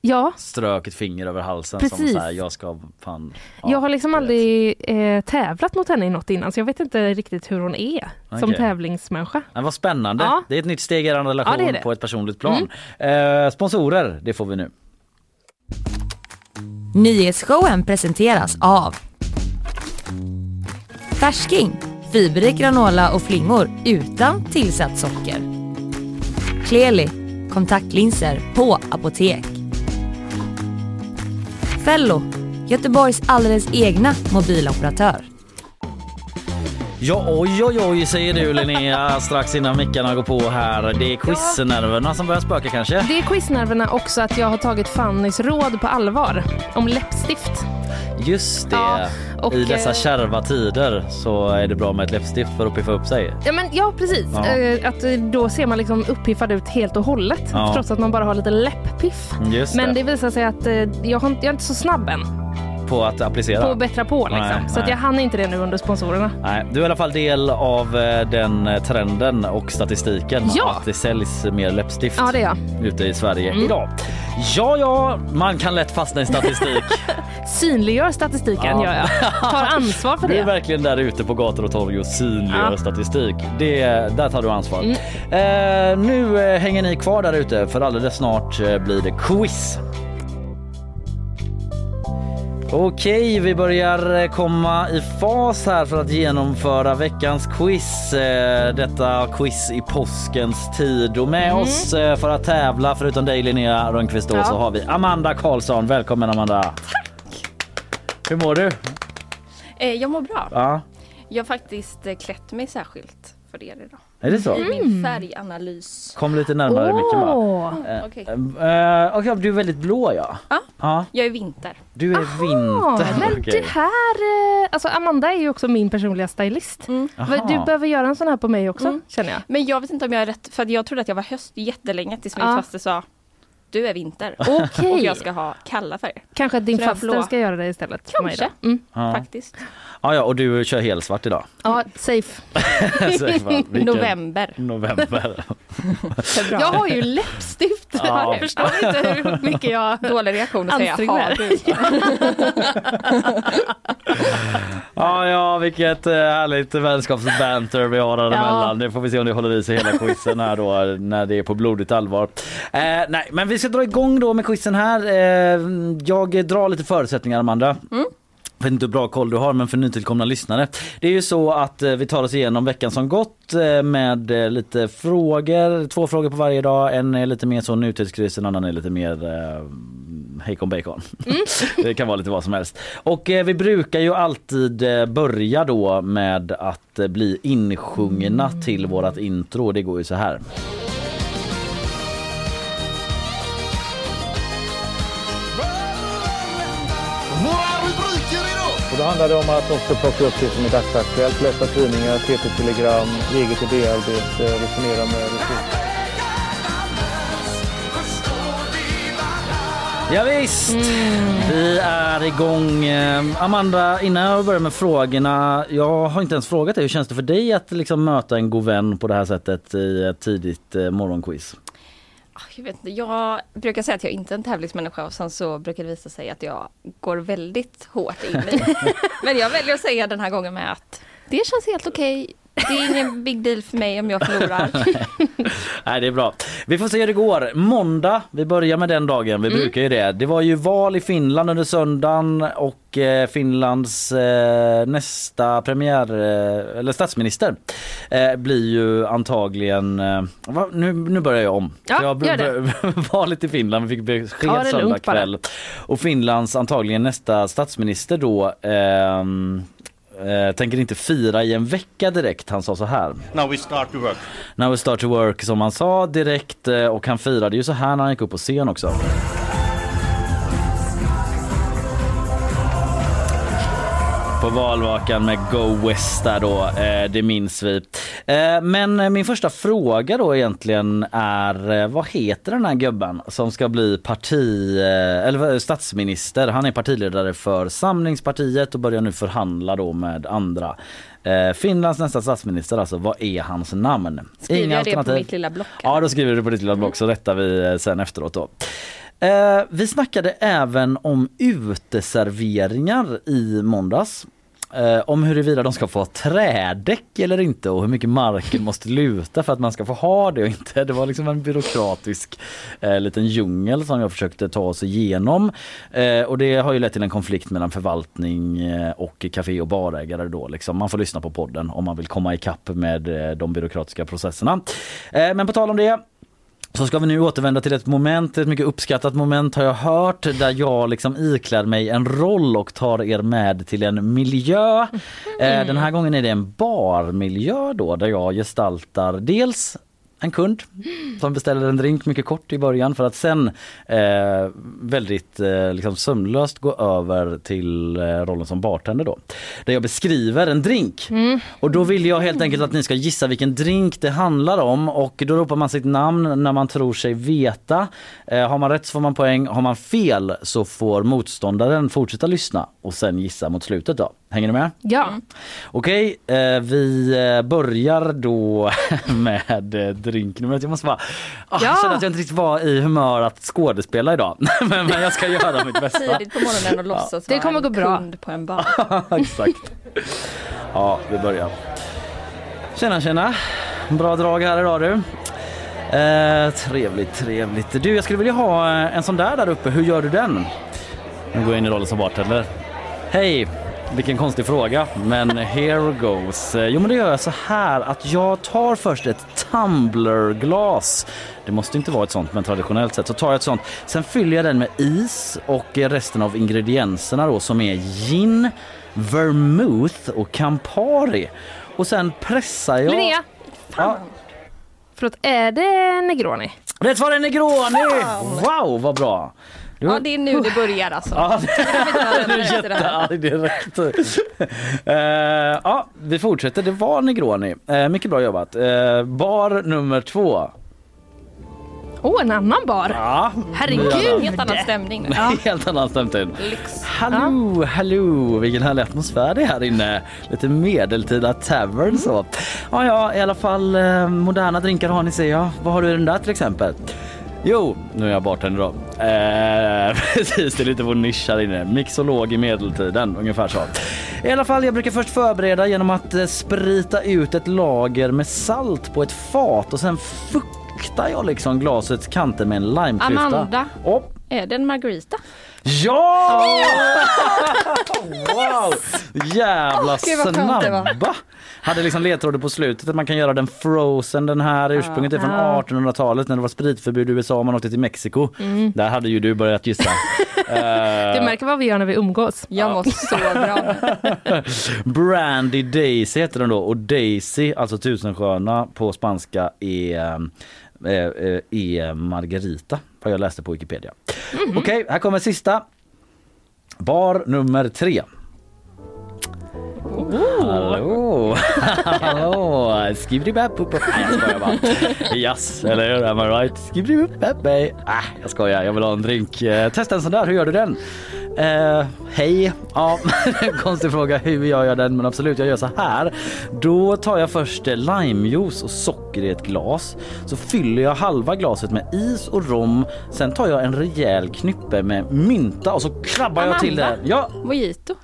Ja, strök ett finger över halsen som Precis. så här, jag ska fan. ja, jag har liksom aldrig eh, tävlat mot henne i något innan så jag vet inte riktigt hur hon är som Okej. tävlingsmänniska. Men vad spännande. Ja. Det är ett nytt steg i er relation Ja, det det. på ett personligt plan. Eh, sponsorer, det får vi nu. Nyhetsshowen presenteras av Färsking, fiberrik granola och flingor utan tillsatt socker. Kleli, kontaktlinser på apotek. Fello, Göteborgs alldeles egna mobiloperatör. Ja oj oj oj säger du Linnea strax innan mickarna går på här. Det är quiznerverna som börjar spöka kanske. Det är quiznerverna också att jag har tagit Fannys råd på allvar om läppstift. Just det. Ja, och, I dessa eh, kärva tider så är det bra med ett läppstift för att piffa upp sig. Ja, men, ja precis. Ja. Eh, att eh, då ser man liksom uppiffad ut helt och hållet Ja. trots att man bara har lite läpppiff. Just Men det. det visar sig att jag, har, jag är inte så snabb än På att applicera. på att bättra på. Liksom. Nej, så nej. jag hann inte det nu under sponsorerna. Nej, du är i alla fall del av eh, den eh, trenden och statistiken Ja. att det säljs mer läppstift Ja, det är jag. ute i Sverige Mm. idag. Ja, ja, man kan lätt fastna i statistik. Synliggör statistiken Ja. gör jag. Tar ansvar för Du är det. verkligen där ute på gator och torg och synliggör Ja. statistik. Det, där tar du ansvar. Mm. Eh, nu eh, hänger ni kvar där ute för alldeles snart blir det quiz. Okej, vi börjar eh, komma i fas här för att genomföra veckans quiz. Eh, Detta quiz i påskens tid och med Mm. oss eh, för att tävla förutom dig Linnea Rönnqvist då, Ja. så har vi Amanda Karlsson. Välkommen Amanda! Hur mår du? Jag mår bra. Ja, Jag har faktiskt klätt mig särskilt för er idag. Är det så? I min färganalys. Kom lite närmare micken bara. Eh, Okej. eh, Okej, du är väldigt blå ja. Ja. ja. Jag är vinter. Du är vinter. men okej. det här... eh, Alltså Amanda är ju också min personliga stylist. Mm. Du behöver göra en sån här på mig också, Mm. känner jag. Men jag vet inte om jag är rätt, för att jag trodde att jag var höst jättelänge tills min Ja. faster sa du är vinter. Okej. Och jag ska ha kalla färger. Kanske att din faster ska göra det istället. för mig då. Kanske. Mm. Ja. Faktiskt. Ja, ja, och du kör helsvart idag. Ja, safe. Så, fan, vilken- November. November. Februari. Jag har ju läppstift. Ja. Jag förstår inte hur mycket jag... Dålig reaktion att säga Anstränger har du. Ja, ja, vilket eh, härligt vänskapsbanter vi har däremellan. Det får vi se om det håller i sig hela quizen här då när det är på blodigt allvar. Eh, nej, men vi ska dra igång då med quizen här. Eh, jag drar lite förutsättningar Amanda. Jag vet inte hur bra koll du har men för nytillkomna lyssnare. Det är ju så att eh, vi tar oss igenom veckan som gått eh, med lite frågor, två frågor på varje dag. En är lite mer så nutidskris, en annan är lite mer eh, hejkon bacon. det kan vara lite vad som helst. Och eh, vi brukar ju alltid börja då med att bli insjungna till vårat intro. Det går ju så här. Och då handlar det om att också plocka upp det som är dagsaktuellt, läsa tidningar, TT-telegram, eget idéarbete, resonera med resurser. Ja, visst. vi är igång. Eh, Amanda, innan jag börjar med frågorna. Jag har inte ens frågat dig, hur känns det för dig att liksom möta en god vän på det här sättet i ett tidigt eh, morgonquiz? Jag, vet inte, jag brukar säga att jag inte är en tävlingsmänniska och sen så brukar det visa sig att jag går väldigt hårt in i. Men jag väljer att säga den här gången med att det känns helt okej. Det är ingen big deal för mig om jag förlorar. Nej, det är bra. Vi får se hur det går. Måndag, vi börjar med den dagen. Vi brukar ju det. Det var ju val i Finland under söndagen och eh, Finlands eh, nästa premiär eh, eller statsminister eh, blir ju antagligen eh, va? nu, nu börjar jag om. Ja, jag gör det. valet i Finland, vi fick besked Ja, söndag bara. kväll. Och Finlands antagligen nästa statsminister då ehm, eh, tänker inte fira i en vecka direkt. Han sa så här. Now we start to work. Now we start to work som han sa direkt eh, och han firade ju så här när han gick upp på scen också. På valvakan med Go West där då, eh, det minns vi. Eh, men eh, min första fråga då egentligen är vad heter den här gubben som ska bli parti eller statsminister? Han är partiledare för Samlingspartiet och börjar nu förhandla då med andra. Finlands nästa statsminister alltså, vad är hans namn? Skriver jag det på mitt lilla block? Ja, då skriver du på ditt lilla block så rättar vi sen efteråt då. Eh, vi snackade även om uteserveringar i måndags. Eh, om huruvida de ska få ha trädäck eller inte och hur mycket marken måste luta för att man ska få ha det och inte. Det var liksom en byråkratisk eh, liten djungel som jag försökte ta oss igenom. Eh, och det har ju lett till en konflikt mellan förvaltning eh, och café och barägare då. Liksom. Man får lyssna på podden om man vill komma ikapp med eh, de byråkratiska processerna. Eh, men på tal om det så ska vi nu återvända till ett moment, ett mycket uppskattat moment har jag hört, där jag liksom iklär mig en roll och tar er med till en miljö. Eh, den här gången är det en barmiljö då, där jag gestaltar dels en kund som beställer en drink mycket kort i början för att sen eh, väldigt eh, liksom sömlöst gå över till eh, rollen som bartender då. Där jag beskriver en drink. Och då vill jag helt enkelt att ni ska gissa vilken drink det handlar om och då ropar man sitt namn när man tror sig veta. Eh, har man rätt så får man poäng, har man fel så får motståndaren fortsätta lyssna och sen gissa mot slutet då. Hänger ni med? Ja. Okej, eh, vi eh, börjar då med drinknumret. Jag måste bara... Ah, Ja. Jag känner att jag inte riktigt var i humör att skådespela idag. men, men jag ska göra mitt bästa. Tidigt på morgonen och låtsas Det vara kommer gå bra. kund på en bar. Exakt. Ja, vi börjar. Tjena, tjena. Bra drag här idag du. Eh, trevligt, trevligt. Du, jag skulle vilja ha eh, en sån där där uppe. Hur gör du den? Nu går jag in i rollen som bartender. Hej, vilken konstig fråga. Men here goes. Jo men det gör jag så här att jag tar först ett tumblerglas. Det måste inte vara ett sånt men traditionellt sett så tar jag ett sånt. Sen fyller jag den med is och resten av ingredienserna då som är gin, vermouth och Campari. Och sen pressar jag... Linnea! Ja, Förlåt, är det Negroni? rätt svar är Negroni! Wow vad bra! Ja, det är nu det börjar alltså. Ja, du är jättearg direkt. Eh, ja, vi fortsätter. Det var Negroni. Uh, mycket bra jobbat. Eh, bar nummer två. Åh, en annan bar! Ja, Herregud! Helt annan stämning nu. Helt annan stämning. Lyx. Hallå, hallå, vilken härlig atmosfär det är här inne. Lite medeltida tavern så. Ja, ja, i alla fall moderna drinkar har ni ser jag. Vad har du i den där till exempel? Jo, nu är jag bartender då. Eh, precis, det är lite vår nisch här inne. Mixolog i medeltiden, ungefär så. I alla fall, jag brukar först förbereda genom att eh, sprita ut ett lager med salt på ett fat och sen fuktar jag liksom glasets kanter med en limeklyfta. Amanda, Och är det en margarita? Ja! wow! Jävla Gud, vad skönt det var. snabba! Hade liksom ledtrådar på slutet att man kan göra den frozen den här ursprunget är från Ja. 1800-talet när det var spritförbud i USA och man åkte till Mexiko. Där hade ju du börjat gissa. Du Eh, märker vad vi gör när vi umgås. Jag mår så bra. Brandy Daisy heter den då och Daisy, alltså tusensköna på spanska är, eh, eh, är Margarita vad jag läste på Wikipedia. Okej, här kommer sista. Bar nummer tre. Hallå! Hallå! Skibidi-bap-bup. Nej jag skojar bara. Yes, eller hur? Am I right? Skibidi-bap-bap. Ah, jag skojar, jag vill ha en drink. Eh, testa en sån där, hur gör du den? Eh, hej. Ja, konstig fråga hur jag gör den men absolut jag gör så här. Då tar jag först eh, limejuice och socker i ett glas. Så fyller jag halva glaset med is och rom. Sen tar jag en rejäl knyppe med mynta och så krabbar jag till det. Amanda? Ja, Mojito.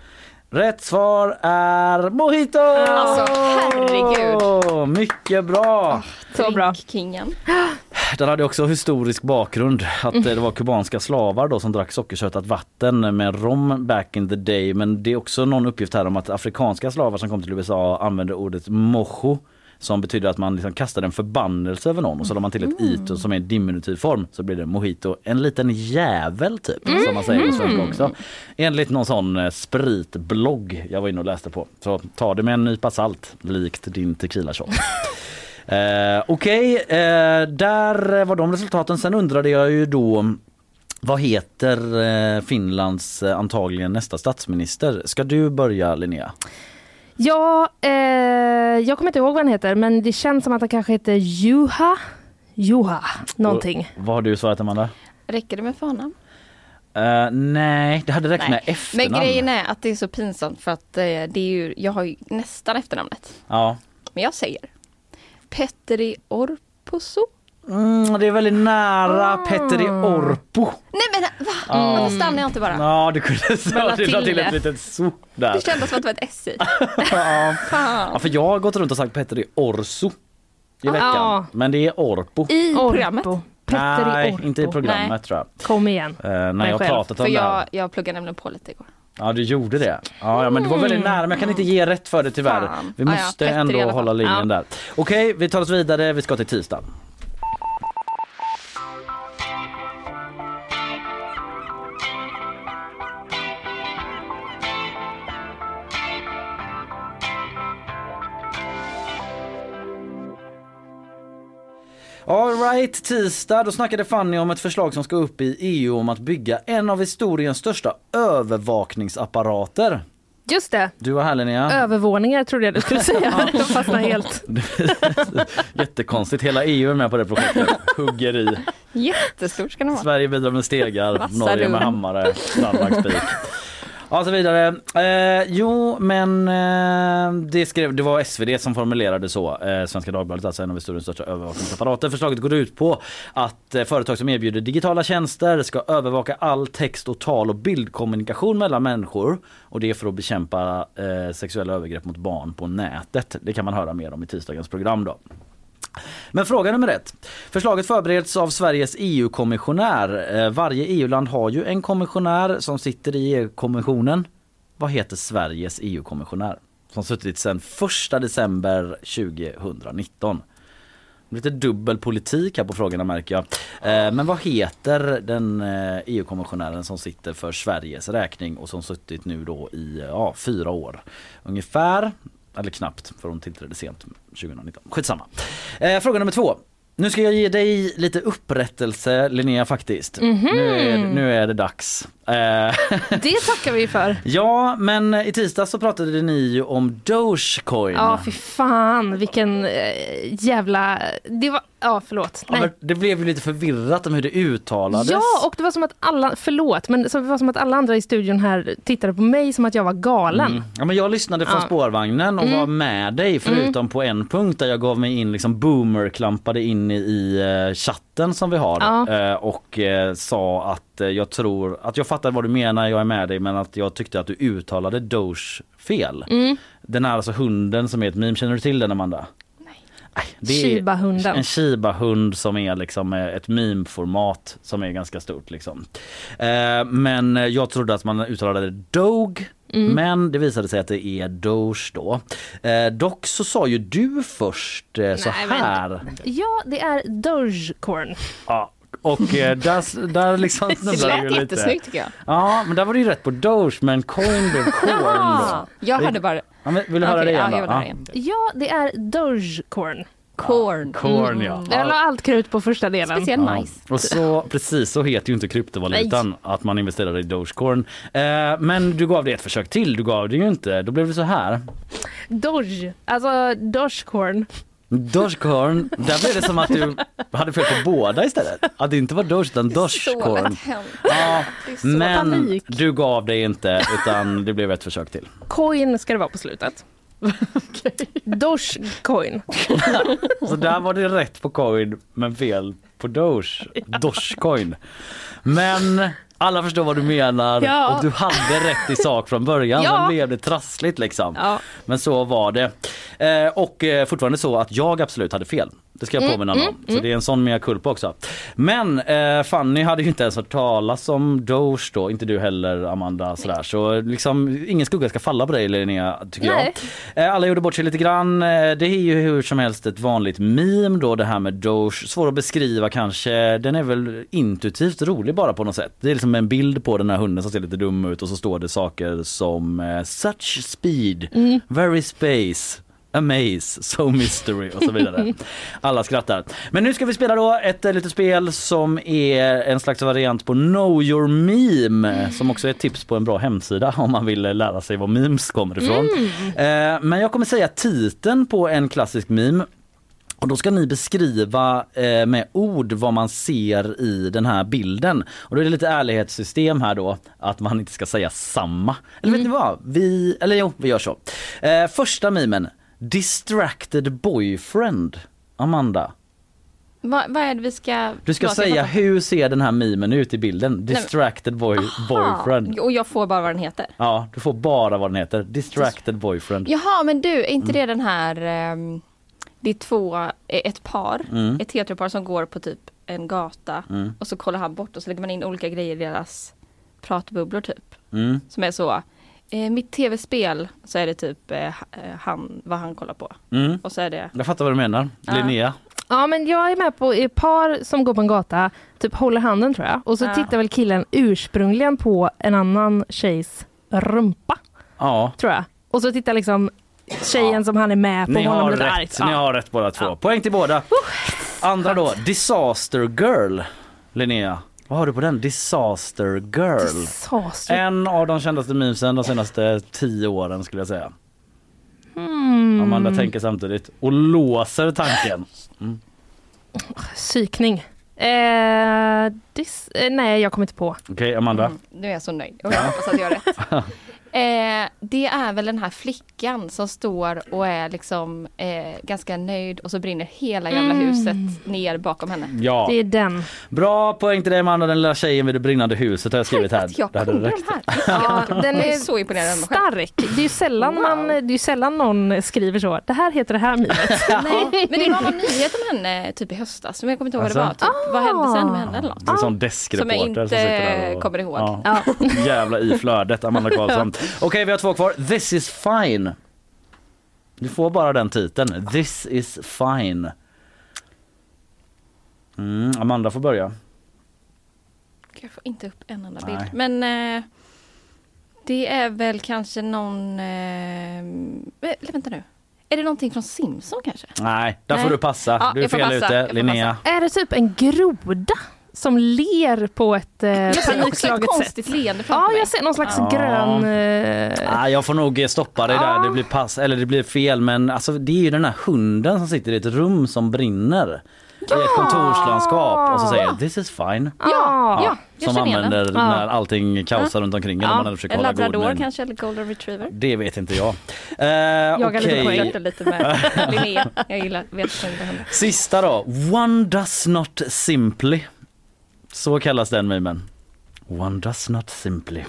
Rätt svar är mojito! Alltså, herregud. Mycket bra! Så bra. Kingen. Den hade också historisk bakgrund. Att eh, det var kubanska slavar då som drack sockersötat vatten med rom back in the day. Men det är också någon uppgift här om att afrikanska slavar som kom till USA använde ordet mojo som betyder att man liksom kastade en förbannelse över någon och så la man till ett ito som är en diminutiv form så blir det mojito. En liten jävel typ som man säger på svenska också. Enligt någon sån eh, spritblogg jag var inne och läste på. Så ta det med en nypa salt likt din tequila shot. Eh, Okej, eh, där var de resultaten. Sen undrade jag ju då vad heter eh, Finlands eh, antagligen nästa statsminister? Ska du börja Linnea? Ja, eh, jag kommer inte ihåg vad han heter, men det känns som att han kanske heter Juha. Juha, någonting. Och, vad har du svarat Amanda? Räcker det med förnamn? Eh, nej, det hade räckt med efternamn. Men grejen är att det är så pinsamt för att eh, det är ju, jag har ju nästan efternamnet. Ja. Men jag säger Petteri Orposo. Mm, det är väldigt nära Petteri Orpo. Nej men va? Varför stannar jag inte bara? Ja, du kunde la till till ett litet so där. Det kändes som att det var ett S i. ja. För jag har gått runt och sagt Petteri Orso i veckan. Ja. Men det är Orpo. I Orpo. programmet. Petteri Nej, Orpo. inte i programmet Nej. tror jag. Kom igen. Eh, när jag själv. pratat om För det här. jag, jag pluggade nämligen på lite igår. Ja du gjorde det. Ja, ja men du var väldigt nära men jag kan inte ge rätt för det tyvärr. Fan. Vi Ja, ja, måste Petter i ändå hålla linjen Ja. där. Okej, vi tar oss vidare. Vi ska till tisdag. Alright, tisdag. Då snackade Fanny om ett förslag som ska upp i EU om att bygga en av historiens största övervakningsapparater. Just det, Du var här Linnea. övervåningar trodde jag du skulle säga. Jag fastnade helt. Jättekonstigt, hela EU är med på det projektet. Hugger i. Jättestort ska det vara. Sverige bidrar med stegar, Norge med hammare, Danmark spik. Ja, så vidare. Eh, jo, men eh, det, skrev, det var SvD som formulerade så. Eh, Svenska Dagbladet, alltså en av historiens största övervakningsapparater. Förslaget går ut på att eh, företag som erbjuder digitala tjänster ska övervaka all text och tal och bildkommunikation mellan människor. Och det är för att bekämpa eh, sexuella övergrepp mot barn på nätet. Det kan man höra mer om i tisdagens program då. Men fråga nummer ett. Förslaget förbereds av Sveriges EU-kommissionär. Eh, varje EU-land har ju en kommissionär som sitter i EU-kommissionen. vad heter Sveriges EU-kommissionär? Som suttit sedan 1 december 2019. Lite dubbel politik här på frågorna märker jag. Eh, men vad heter den eh, EU-kommissionären som sitter för Sveriges räkning och som suttit nu då i ja, fyra år ungefär? Eller knappt för hon tillträdde sent 2019. Skitsamma. Eh, fråga nummer två. Nu ska jag ge dig lite upprättelse Linnea faktiskt. Mhm. Nu, är, nu är det dags. Eh, Det tackar vi för. ja men i tisdags så pratade ni ju om Dogecoin. Ja, fy fan vilken eh, jävla... Det var... Ja, förlåt. Ja, Nej. det blev ju lite förvirrat om hur det uttalades. Ja, och det var som att alla, förlåt, men det var som att alla andra i studion här tittade på mig som att jag var galen. Mm. Ja, men jag lyssnade från Ja. spårvagnen och Mm. var med dig förutom på en punkt där jag gav mig in liksom boomer-klampade in i, eh, chatten som vi har Ja. eh, och eh, sa att jag tror att jag fattar vad du menar, jag är med dig men att jag tyckte att du uttalade Doge fel. Mm. Den är alltså hunden som är ett meme, känner du till den Amanda? Det är Shiba-hunden. En Shiba-hund som är liksom eh, ett meme-format som är ganska stort liksom. Eh, men jag trodde att man uttalade Dog Mm. men det visade sig att det är Doge då. Eh, dock så sa ju du först eh, så Nej, men- här. Ja, det är Dogecoin. Ja, och eh, där, där liksom Det snubblade lät ju lite. jättesnyggt tycker jag. Ja, men där var det ju rätt på Doge men coin blev corn då. jag hörde bara Ja, men vill du höra Okej, det ja, igen jag då? vill höra Ja. igen. Ja, det är Dogecoin. corn. Corn ja. Jag la allt krut på första delen. Speciellt Ja. nice. Och så, precis så heter ju inte kryptovalutan att man investerar i Dogecoin. Eh, men du gav det ett försök till, du gav det ju inte. Då blev det så här. Doge, alltså Dogecoin. Dogecoin, där blev det som att du hade fel på båda istället. Att det inte var Doge utan hänt. Ja, men panik. du gav det inte utan det blev ett försök till. Coin ska det vara på slutet. Dogecoin. Så där var det rätt på coin men fel på Doge. Dogecoin. Men alla förstår vad du menar Ja. och du hade rätt i sak från början. Ja. Sen blev det trassligt liksom. Ja. Men så var det. Eh, och eh, fortfarande så att jag absolut hade fel. Det ska jag Mm, påminna mm, om. Så det är en sån mea culpa också. Men eh, Fanny hade ju inte ens hört talas om Doge då, inte du heller Amanda sådär. Så liksom ingen skugga ska falla på dig Linnea tycker Nej. jag. Eh, alla gjorde bort sig lite grann. Eh, det är ju hur som helst ett vanligt meme då det här med Doge. Svår att beskriva kanske. Den är väl intuitivt rolig bara på något sätt. Det är liksom en bild på den här hunden som ser lite dum ut och så står det saker som eh, such speed, very space. Amaze, so mystery och så vidare. Alla skrattar. Men nu ska vi spela då ett eh, litet spel som är en slags variant på Know your meme som också är ett tips på en bra hemsida om man vill eh, lära sig var memes kommer ifrån. Eh, Men jag kommer säga titeln på en klassisk meme och då ska ni beskriva eh, med ord vad man ser i den här bilden. Och då är det lite ärlighetssystem här då, att man inte ska säga samma. Eller vet ni vad? Vi, eller jo, vi gör så. Eh, första mimen, distracted boyfriend. Amanda, Va, vad är det vi ska... du ska jag säga hur ser den här mimen ut i bilden? Distracted boy, boyfriend. Och jag får bara vad den heter. Ja, du får bara vad den heter. Distracted boyfriend. Jaha, men du, är inte Mm. det den här... ehm, det är två, eh, ett par, Mm. ett heteropar som går på typ en gata Mm. och så kollar han bort och så lägger man in olika grejer i deras pratbubblor typ. Mm. Som är så, eh, mitt tv-spel så är det typ eh, han, vad han kollar på. Mm. Och så är det, Jag fattar vad du menar. Ja. Linnea. Ja, men jag är med på ett par som går på en gata, typ håller handen tror jag. Och så Ja. tittar väl killen ursprungligen på en annan tjejs rumpa, Ja. tror jag. Och så tittar liksom tjejen som han är med på Ni honom har rätt, argt. ni Ja. har rätt båda två. Poäng till båda. Andra då, Disaster Girl. Linnea, vad har du på den? Disaster Girl. Disaster. En av de kändaste memesen de senaste tio åren skulle jag säga. Mm. Amanda tänker samtidigt och låser tanken. Psykning. Eh, dis, eh, nej, jag kommer inte på. Okej Amanda. mm, nu är jag så nöjd och jag hoppas att jag har rätt. Eh, det är väl den här flickan som står och är liksom eh, ganska nöjd och så brinner hela jävla Mm. huset ner bakom henne. Ja, Det är den. bra poäng till dig Amanda, den lilla tjejen vid det brinnande huset har jag skrivit här. Jag Det hade kunde räckt. den här. Ja, den är så imponerad av mig själv. stark. Det är ju sällan, man, det är ju sällan någon skriver så. Det här heter det här mimet. Nej, men det var någon nyhet om henne typ i höstas, men jag kommer inte ihåg vad det var. Alltså? Typ, vad hände sen med henne eller något? Det är en sån Som jag deskreporter inte kommer ihåg. Ja. Jävla i flödet Amanda Karlsson. Okej, vi har två kvar. This is fine. Du får bara den titeln. This is fine. Mm, Amanda får börja. Jag får inte upp en enda Nej. bild. Men eh, det är väl kanske någon... Eh, eh, vänta nu. Är det någonting från Simpson kanske? Nej, där Nej. får du passa. Ja, du är fel passa. Ute. Linnea. Är det typ en groda som ler på ett eh, Jag ser också ett panikslaget sätt? konstigt leende framför Ja, mig. jag ser någon slags Ja. grön... Eh, Ah, jag får nog stoppa dig där. Det blir pass, eller det blir fel. Men alltså, det är ju den här hunden som sitter i ett rum som brinner. I ett kontorslandskap och så säger this is fine. Ja, ja, jag som använder den. när allting kaosar runt omkring en och man försöker En hålla god labrador min. kanske eller golden retriever. Det vet inte jag. Uh, Jagar lite okej. poäng. Lite med Linnea. Jag gillar vet händer. Sista då. One does not simply. Så kallas den memen. One does not simply.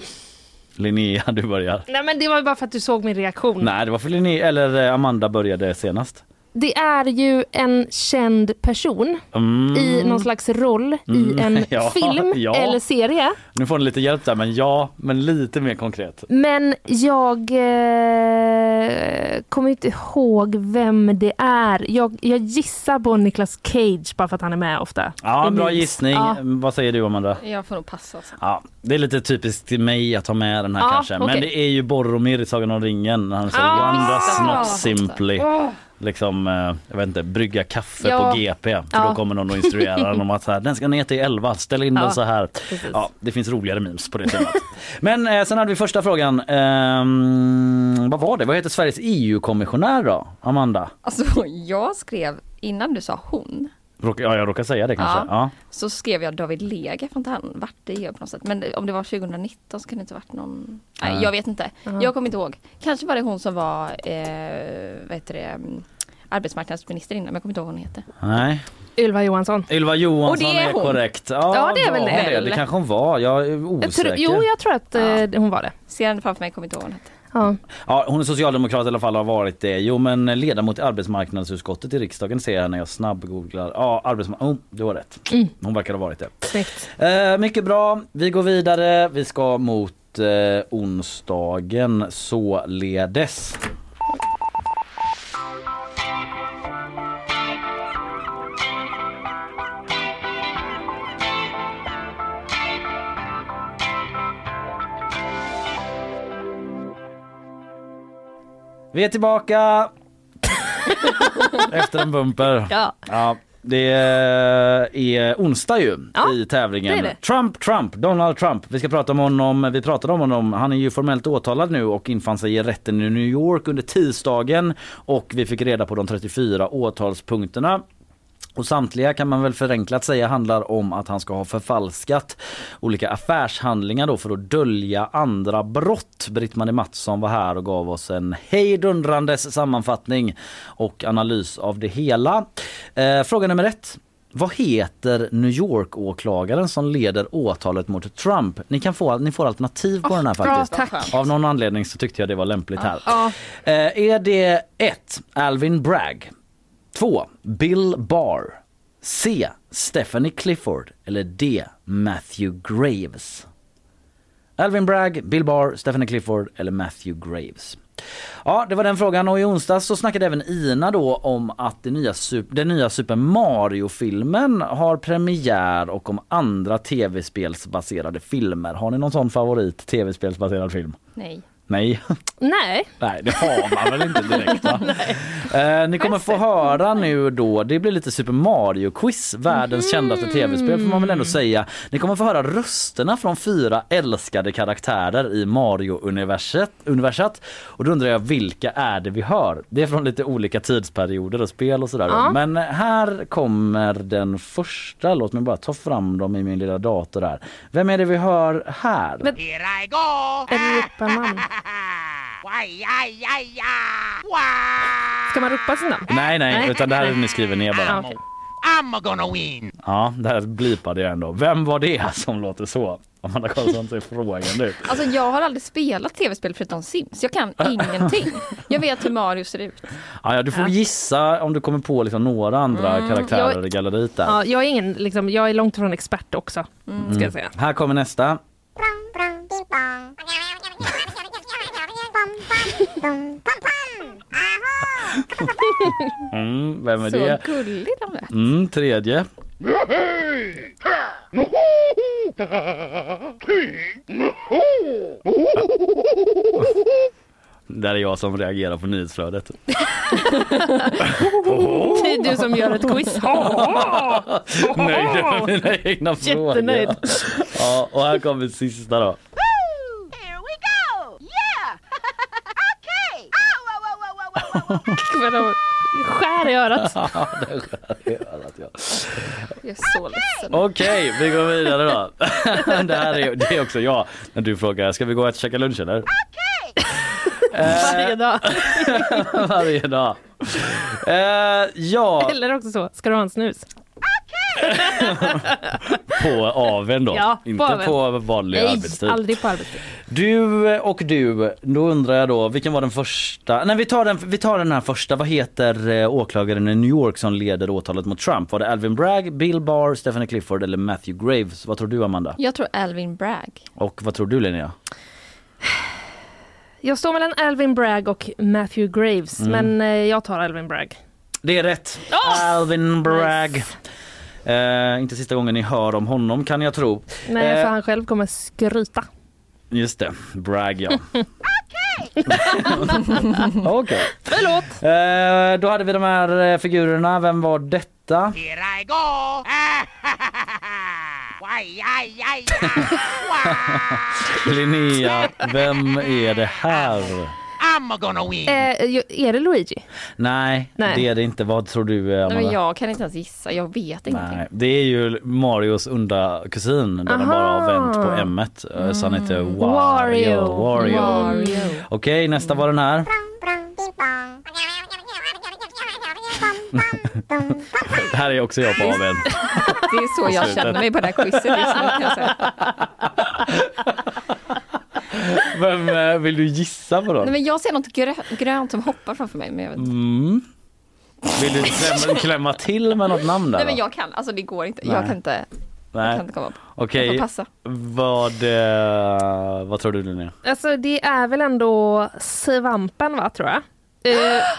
Linnea, du börjar. Nej men det var bara för att du såg min reaktion. Nej, det var för Linnea, eller eh, Amanda började senast. Det är ju en känd person Mm. i någon slags roll Mm, i en ja, film ja. eller serie. Nu får ni lite hjälp där, men ja, men lite mer konkret. Men jag eh, kommer inte ihåg vem det är. Jag, jag gissar på Nicolas Cage bara för att han är med ofta. Ja, bra gissning. Ja. Vad säger du Amanda? Jag får nog passa. Alltså. Ja, det är lite typiskt till mig att ha med den här Ja, kanske. Men okej. det är ju Boromir i Sagan om ringen. Han säger Ja, one does visst. not Ja, simply. Åh. Liksom, eh, jag vet inte, brygga kaffe Ja. på GP. För Ja. då kommer någon och instruerar en om att så här, den ska ner till 11, ställ in Ja, den så här. precis. Ja, det finns roligare memes på det temat. Men eh, sen hade vi första frågan. Ehm, vad var det? Vad heter Sveriges EU-kommissionär då? Amanda? Alltså jag skrev, innan du sa hon, Råk, ja, jag råkar säga det kanske. Ja. Ja. så skrev jag David Lega, för inte han vart det på något sätt. Men om det var 2019 så kan det inte varit någon... Nej, Nej. jag vet inte. Ja. Jag kommer inte ihåg. Kanske var det hon som var, eh, vad heter det, mm, arbetsmarknadsminister innan, men jag kommer inte ihåg vad hon heter. Nej. Ylva Johansson. Ylva Johansson Och det är är, hon. korrekt. Ja, Ja, det är väl det. Det kanske hon var. Jag är Jag osäker. tror, jo, jag tror att eh, hon var det. Ser henne framför mig, kommer inte ihåg vad hon hette. Ja. Ja, hon är socialdemokrat i alla fall har varit det. Jo men ledamot i arbetsmarknadsutskottet i riksdagen ser jag när jag snabbgooglar. Ja, arbetsmarknad. Oh, du har rätt. Mm. Hon verkar ha varit det. Snyggt. Eh, mycket bra. Vi går vidare. Vi ska mot eh, onsdagen således. Vi är tillbaka! Efter en bumper. Ja. Ja, det är onsdag ju Ja, i tävlingen. det det. Trump, Trump, Donald Trump. Vi ska prata om honom. Vi pratade om honom. Han är ju formellt åtalad nu och infann sig i rätten i New York under tisdagen och vi fick reda på de 34 åtalspunkterna. Och samtliga kan man väl förenklat säga handlar om att han ska ha förfalskat olika affärshandlingar då för att dölja andra brott. Britt-Marie Mattsson var här och gav oss en hejdundrandes sammanfattning och analys av det hela. Eh, fråga nummer ett. Vad heter New York-åklagaren som leder åtalet mot Trump? Ni, kan få, ni får alternativ på den här faktiskt. bra. Av någon anledning så tyckte jag det var lämpligt här. Ja. Eh, är det 1. Alvin Bragg 2. Bill Barr C. Stephanie Clifford eller D. Matthew Graves Alvin Bragg, Bill Barr, Stephanie Clifford eller Matthew Graves Ja, det var den frågan och i onsdags så snackade även Ina då om att det nya, den nya Super Mario-filmen har premiär och om andra tv-spelsbaserade filmer. Har ni någon sån favorit tv-spelsbaserad film? Nej. Nej. Nej. Nej, det har man väl inte direkt va? eh, ni kommer få höra nu då, det blir lite Super Mario-quiz, världens kändaste tv-spel får man väl ändå säga. Ni kommer få höra rösterna från fyra älskade karaktärer i Mario-universet. universat. Och då undrar jag vilka är det vi hör? Det är från lite olika tidsperioder och spel och sådär. Ja. Men här kommer den första, låt mig bara ta fram dem i min lilla dator här. Vem är det vi hör här? Men- Europaman. Ska man ropa sitt namn? Nej, nej, utan det här är ni skriver ner bara. Ja, okej. I'm gonna win. Ja, det här blipade jag ändå. Vem var det som låter så? Amanda Karlsson ser frågande ut. Alltså jag har aldrig spelat tv-spel förutom Sims. Jag kan ingenting. Jag vet hur Mario ser ut. Ja, ja, du får Ja. gissa om du kommer på liksom några andra Mm, karaktärer jag- i galleriet där. Ja, jag är ingen, liksom, jag är långt ifrån expert också. Ska jag säga. Här kommer nästa. Mm, vem är Så det? gullig de är. Mm, tredje. Där är jag som reagerar på nyhetsflödet. Det är du som gör ett quiz. Nöjd med mina egna frågor. Jättenöjd. Ja, och här kommer sista då. Men de skär i örat. Ja, det skär i örat, ja. Jag är så ledsen. Okej, vi går vidare då. Det här är, det är också jag. När du frågar, ska vi gå och käka lunch eller? Varje dag. Varje dag. Eh, ja, Eller också så, ska du ha en snus? på aven då. Ja, på Inte aven. på vanlig Nej, arbetstid. aldrig på arbetstid. Du och du, då undrar jag då, vilken var den första? Nej vi tar den, vi tar den här första. Vad heter eh, åklagaren i New York som leder åtalet mot Trump? Var det Alvin Bragg, Bill Barr, Stephanie Clifford eller Matthew Graves? Vad tror du Amanda? Jag tror Alvin Bragg. Och vad tror du Linnea? Jag står mellan Alvin Bragg och Matthew Graves, Mm. men eh, jag tar Alvin Bragg. Det är rätt. Alvin Bragg. Eh, inte sista gången ni hör om honom kan jag tro. Nej, Eh, för han själv kommer skryta. Just det, Bragg ja. Okej. Förlåt. Eh, då hade vi de här eh, figurerna. Vem var detta? Here I go! Linnea, vem är det här? I'm gonna win! Eh, är det Luigi? Nej, Nej. det är det inte. Vad tror du eh, Nej, men Amanda? jag kan inte ens gissa, jag vet ingenting. Nej, det är ju Marios onda kusin där de bara har vänt på Aha. m så han heter Wario. Wario. Wario. Wario. Okej, nästa var den här. Det här är också jag på aven. Det är så jag känner mig på det här quizet just nu kan jag säga. Vem eh, vill du gissa på då? Nej, men jag ser något grö- grönt som hoppar framför mig. Men jag, vet. inte. Mm. Vill du klämma, klämma till med något namn där? Nej men jag kan, alltså det går inte. Nej. Jag kan inte, jag Nej. kan inte komma på. Okej, Jag passa. vad, eh, vad tror du Linnea? Alltså det är väl ändå svampen va, tror jag. Eh,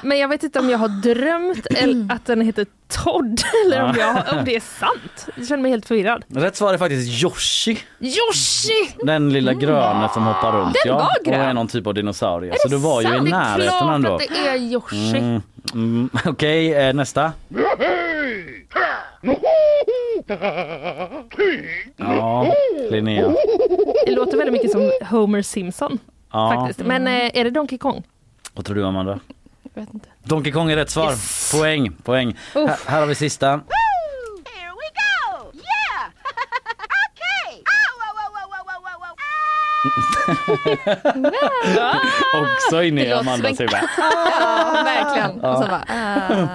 men jag vet inte om jag har drömt eller att den heter Todd eller om, jag, om det är sant. Jag känner mig helt förvirrad. Rätt svar är faktiskt Yoshi. Yoshi! Den lilla gröna som hoppar runt. Den ja. var grön. Och är någon typ av dinosaurie. Så du var ju i Sant, det är närheten klart ändå. att det är Yoshi. Mm, mm, Okej, eh, nästa. Ja, Linnea. Det låter väldigt mycket som Homer Simpson Ja. faktiskt. Men eh, är det Donkey Kong? Vad tror du Amanda? Jag vet inte. Donkey Kong är rätt svar. Poäng, poäng. Uff. Här, här har vi sista. Också inne i Det låter Amandas som en- huvud. Ja, verkligen. Ja. Och så bara, ah.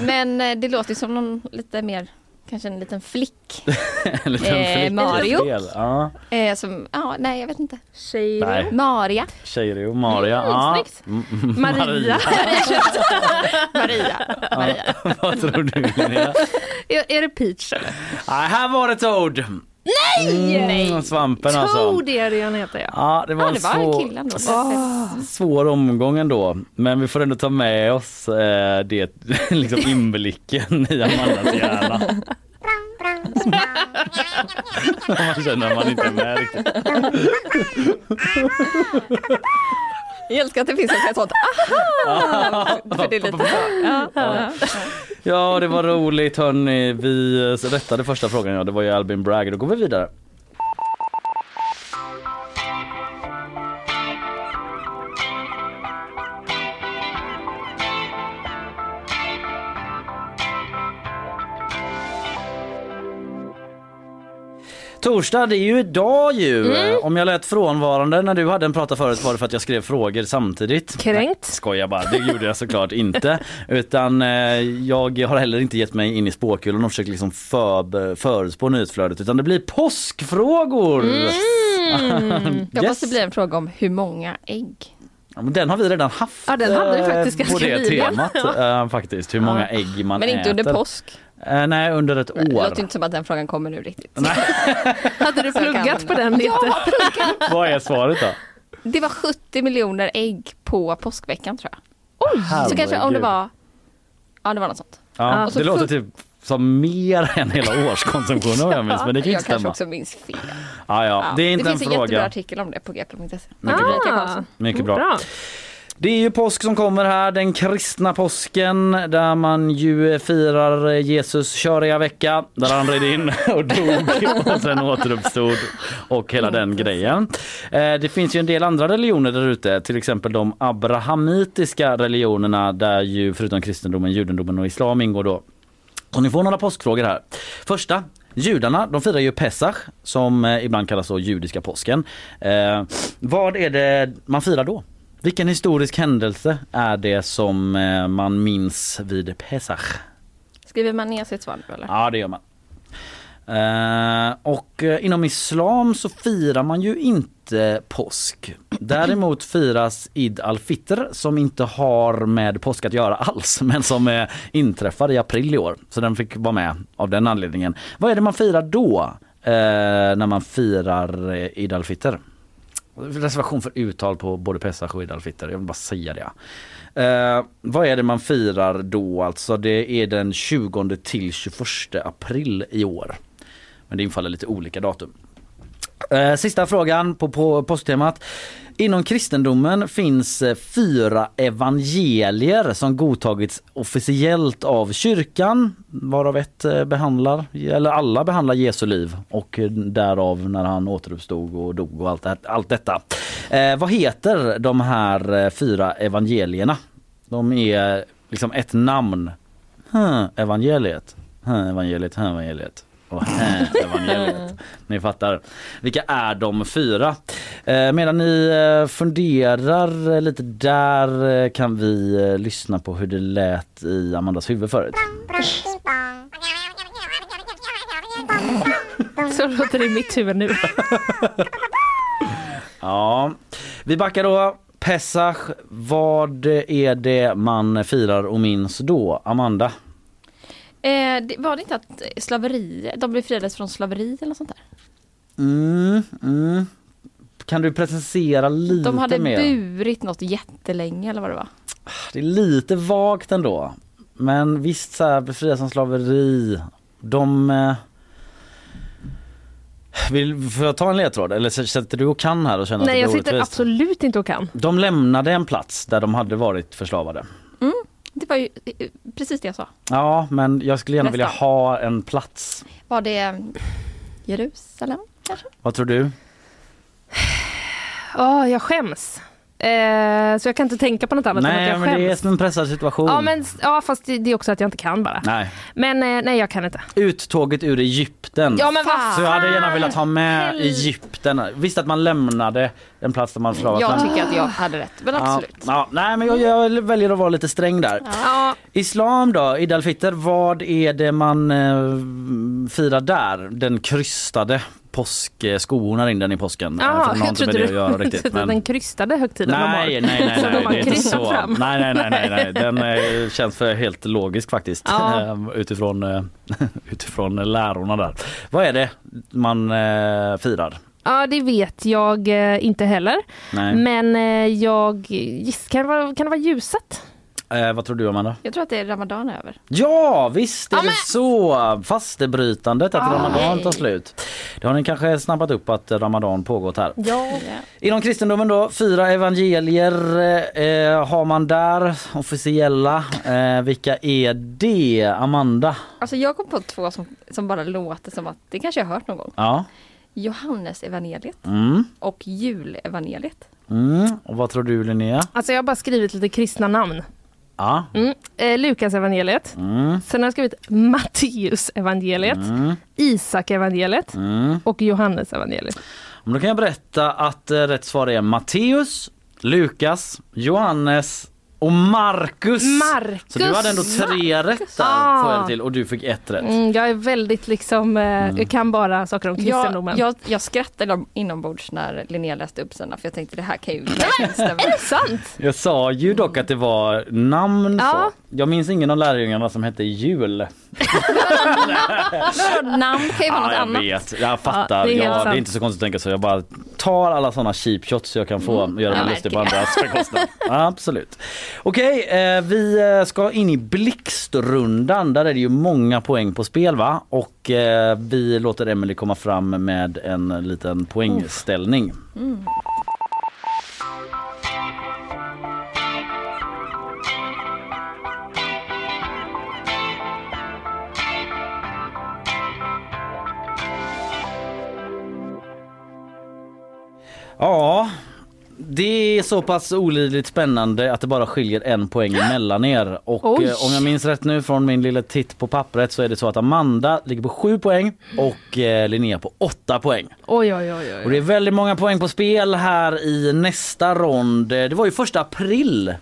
Men eh, det låter som någon lite mer, kanske en liten flick. En liten Eh, flicka i Mario. spel. Ja. Eh, som, ja, nej jag vet inte. Nej. Maria. Tjejrio, Maria. Mm, ja. Mm, mm, Maria. Maria. Maria. Ja. Vad tror du Linnea? Är, är det Peach eller? Nej, här var det Toad. Nej! Mm, svampen alltså. Är det han heter ja. Ja, det var en det var en svår, kille ändå. svår omgång ändå. Men vi får ändå ta med oss eh, det liksom inblicken i Amandas hjärna. man känner att man inte är med riktigt. Jag älskar att det finns ett sånt aha! För det är lite. Ja, ja. Ja, det var roligt hörni. Vi rättade första frågan, ja det var ju Albin Bragg. Då går vi vidare. Torsdag, det är ju idag ju. Om jag lät frånvarande när du hade en prata förut var det för att jag skrev frågor samtidigt. Kränkt. Skoja bara, det gjorde jag såklart inte. Utan eh, jag har heller inte gett mig in i spåkulan och försökt liksom för, förutspå nyhetsflödet utan det blir påskfrågor! Mm. Jag Yes. måste bli en fråga om hur många ägg. Den har vi redan haft Ja, den hade vi eh, faktiskt på det temat eh, faktiskt. Hur många ägg man Men inte äter. under påsk. Eh, nej, under ett Det år. låter inte som att den frågan kommer nu riktigt. Hade du jag pluggat på den Ja, lite? Vad är svaret då? Det var 70 miljoner ägg på påskveckan tror jag. Oj! Så kanske om det Herregud. var, ja det var något sånt. Ja, det låter typ som mer än hela årskonsumtionen om jag minns, men det kan jag inte kanske stämma. också minns fel. Ja, ja. Det är inte det en finns en jättebra fråga. artikel om det på gp.se. Mycket bra. Ulrika Karlsson. Mycket bra. Det är ju påsk som kommer här, den kristna påsken där man ju firar Jesus köriga vecka där han red in och dog och sen återuppstod och hela den grejen. Eh, Det finns ju en del andra religioner där ute, till exempel de abrahamitiska religionerna där ju förutom kristendomen, judendomen och islam ingår då. Och ni får några påskfrågor här. Första, judarna de firar ju Pesach som eh, ibland kallas då judiska påsken. Eh, vad är det man firar då? Vilken historisk händelse är det som eh, man minns vid Pesach? Skriver man ner sitt svar nu eller? Ja det gör man. Eh, och eh, inom islam så firar man ju inte påsk. Däremot firas Id al-Fitr som inte har med påsk att göra alls men som eh, inträffar i april i år. Så den fick vara med av den anledningen. Vad är det man firar då eh, när man firar Id al-Fitr? Reservation för uttal på både Pesach och Id al-Fitr, jag vill bara säga det. Eh, vad är det man firar då alltså? Det är den 20 till 21 april i år. Men det infaller lite olika datum. Eh, sista frågan på, på påsktemat. Inom kristendomen finns eh, fyra evangelier som godtagits officiellt av kyrkan varav ett eh, behandlar, eller alla behandlar Jesu liv och därav när han återuppstod och dog och allt, det, allt detta. Eh, vad heter de här fyra evangelierna? De är liksom ett namn. Hm, evangeliet. Hm, evangeliet, Hm, evangeliet. Och evangeliet. Ni fattar. Vilka är de fyra? Eh, medan ni eh, funderar eh, lite där eh, kan vi eh, lyssna på hur det lät i Amandas huvud förut. Så låter det i mitt huvud nu. Ja, vi backar då. Pesach, vad är det man firar och minns då? Amanda? Eh, det, var det inte att slaveri, de befriades från slaveri eller något sånt där? Mm, mm. Kan du precisera lite De hade mer? burit något jättelänge eller vad det var. Det är lite vagt ändå. Men visst så här befrias från slaveri. De... Eh... Vill, får jag ta en ledtråd eller sätter du och kan här och känner Nej, jag att det är sitter orättvist? absolut inte och kan. De lämnade en plats där de hade varit förslavade. Mm, det var ju precis det jag sa. Ja, men jag skulle gärna vilja Nästan. ha en plats. Var det Jerusalem kanske? Vad tror du? Åh, jag skäms. Eh, så jag kan inte tänka på något annat än att Nej, jag men det är skäms. som en pressad situation. Ja, men, ja, fast det, det är också att jag inte kan bara. Nej. Men eh, nej, jag kan inte. Uttåget ur Egypten. Ja, men vad Så jag hade gärna velat ha med Egypten. Visst att man lämnade en plats där man förslavats. Jag men- tycker att jag hade rätt, men absolut. Ja, ja, nej men jag, jag väljer att vara lite sträng där. Ja. Islam då, Id al-Fitr, vad är det man eh, firar där? Den krystade påskskon in den i påsken. Eh, den har jag trodde det du göra riktigt. trodde den krystade högtiden. Nej, nej, nej, nej, har det är så. fram. Nej, nej, nej, nej, nej. den eh, känns för helt logisk faktiskt Ja. eh, utifrån, eh, utifrån lärorna där. Vad är det man eh, firar? Ja, det vet jag eh, inte heller. Nej. Men eh, jag giss, kan, det vara, kan det vara ljuset? Eh, vad tror du Amanda? Jag tror att det är Ramadan över. Ja visst är det så! Fastebrytandet att Ramadan tar slut. Det har ni kanske snabbat upp att Ramadan pågått här. Ja. Inom kristendomen då, fyra evangelier eh, har man där, officiella. Eh, vilka är det? Amanda? Alltså jag kom på två som, som bara låter som att det kanske jag har hört någon gång. Ja. Johannes evangeliet Mm. och julevangeliet. Mm. Och vad tror du Linnea? Alltså jag har bara skrivit lite kristna namn. Ja. Mm. Eh, Lukas evangeliet. Mm. Sen har jag skrivit Matteus evangeliet, Mm. Isak evangeliet Mm. och Johannes evangeliet. Men då kan jag berätta att eh, rätt svar är Matteus, Lukas, Johannes och Markus. Markus! Så du hade ändå tre rätt där Ah. får jag det till och du fick ett rätt. Mm, jag är väldigt liksom, eh, jag kan bara saker om kristendomen. Jag, jag, jag skrattade inombords när Linnea läste upp sina för jag tänkte det här kan ju verkligen stämma. Är det sant? Jag sa ju dock att det var namn Ja. så. Jag minns ingen av lärjungarna som hette Jul. Vadå, namn kan ju vara något Ja, jag annat. vet, jag fattar. Ja, det är Ja, det, är inte så konstigt att tänka så. Jag bara tar alla sådana cheap shots jag kan få göra mig lustig på andras bekostnad. Absolut. Okej, eh, vi eh, ska in i blixtrundan. Där är det ju många poäng på spel va? Och eh, vi låter Emily komma fram med en liten poängställning. Ja, det är så pass olidligt spännande att det bara skiljer en poäng mellan er. Och Oj. eh, om jag minns rätt nu från min lilla titt på pappret så är det så att Amanda ligger på 7 poäng och eh, Linnea på 8 poäng. Oj, oj, oj. oj. Och det är väldigt många poäng på spel här i nästa rond. Eh, Det var ju första april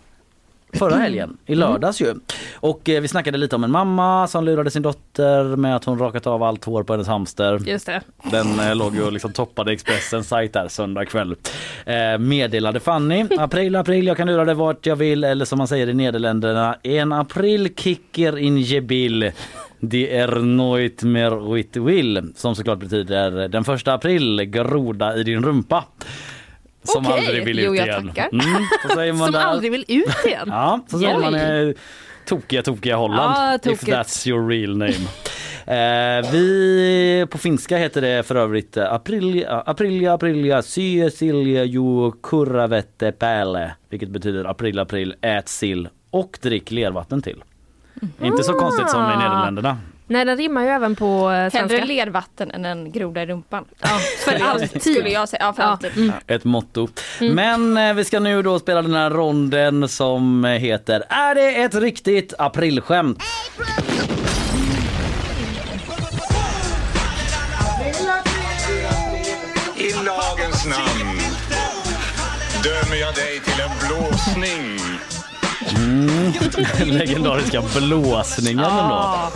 förra helgen, i lördags ju. Och eh, vi snackade lite om en mamma som lurade sin dotter med att hon rakat av allt hår på hennes hamster. Just det. Den eh, låg ju och liksom toppade Expressens sajt där söndag kväll. Eh, meddelade Fanny, april, april, jag kan lura dig vart jag vill. Eller som man säger i Nederländerna, en april kicker in je bil. Det är nooit mer wit will. Som såklart betyder den första april, groda i din rumpa. Som Okej. aldrig vill ut Jo, jag igen. tackar. Mm, så säger man Som där. aldrig vill ut igen. Ja, så säger man i tokiga, tokiga Holland. Ja, if tokigt. that's your real name. Eh, vi, på finska heter det för övrigt eh, aprilia, aprilia, aprilia, sy, silja, ju, kurravette, päälle. Vilket betyder april, april, ät sill och drick lervatten till. Inte så konstigt som i Nederländerna. Nej, den rimmar ju även på eh, svenska. Hellre lervatten än en groda i rumpan. för alltid. Skulle jag säga. Ja, för Ja. alltid. Mm. Ett motto. Men eh, vi ska nu då spela den här ronden som heter Är det ett riktigt aprilskämt? I lagens namn dömer jag dig till en blåsning. Den legendariska blåsningen ändå.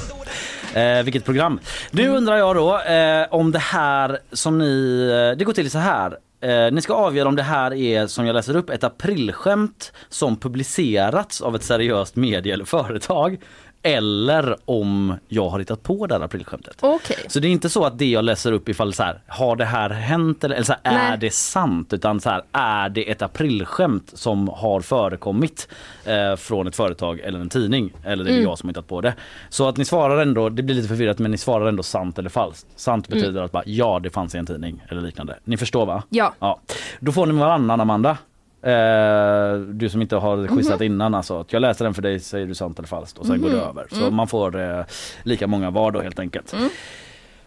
Eh, vilket program. Nu undrar jag då eh, om det här som ni, eh, det går till så här. Eh, ni ska avgöra om det här är, som jag läser upp, ett aprilskämt som publicerats av ett seriöst medie eller företag. Eller om jag har hittat på det här aprilskämtet. Okej. Så det är inte så att det jag läser upp ifall så här, har det här hänt eller, eller så här, är det sant? Utan så här, är det ett aprilskämt som har förekommit eh, från ett företag eller en tidning? Eller det är Mm. jag som har hittat på det. Så att ni svarar ändå, det blir lite förvirrat men ni svarar ändå sant eller falskt. Sant betyder Mm. att bara, ja det fanns i en tidning eller liknande. Ni förstår va? Ja. Ja. Då får ni varannan Amanda. Eh, du som inte har quizat Mhm. innan alltså. Att Jag läser den för dig säger du sant eller falskt och sen går det Mhm. över. Så Mm. man får eh, lika många var då helt enkelt.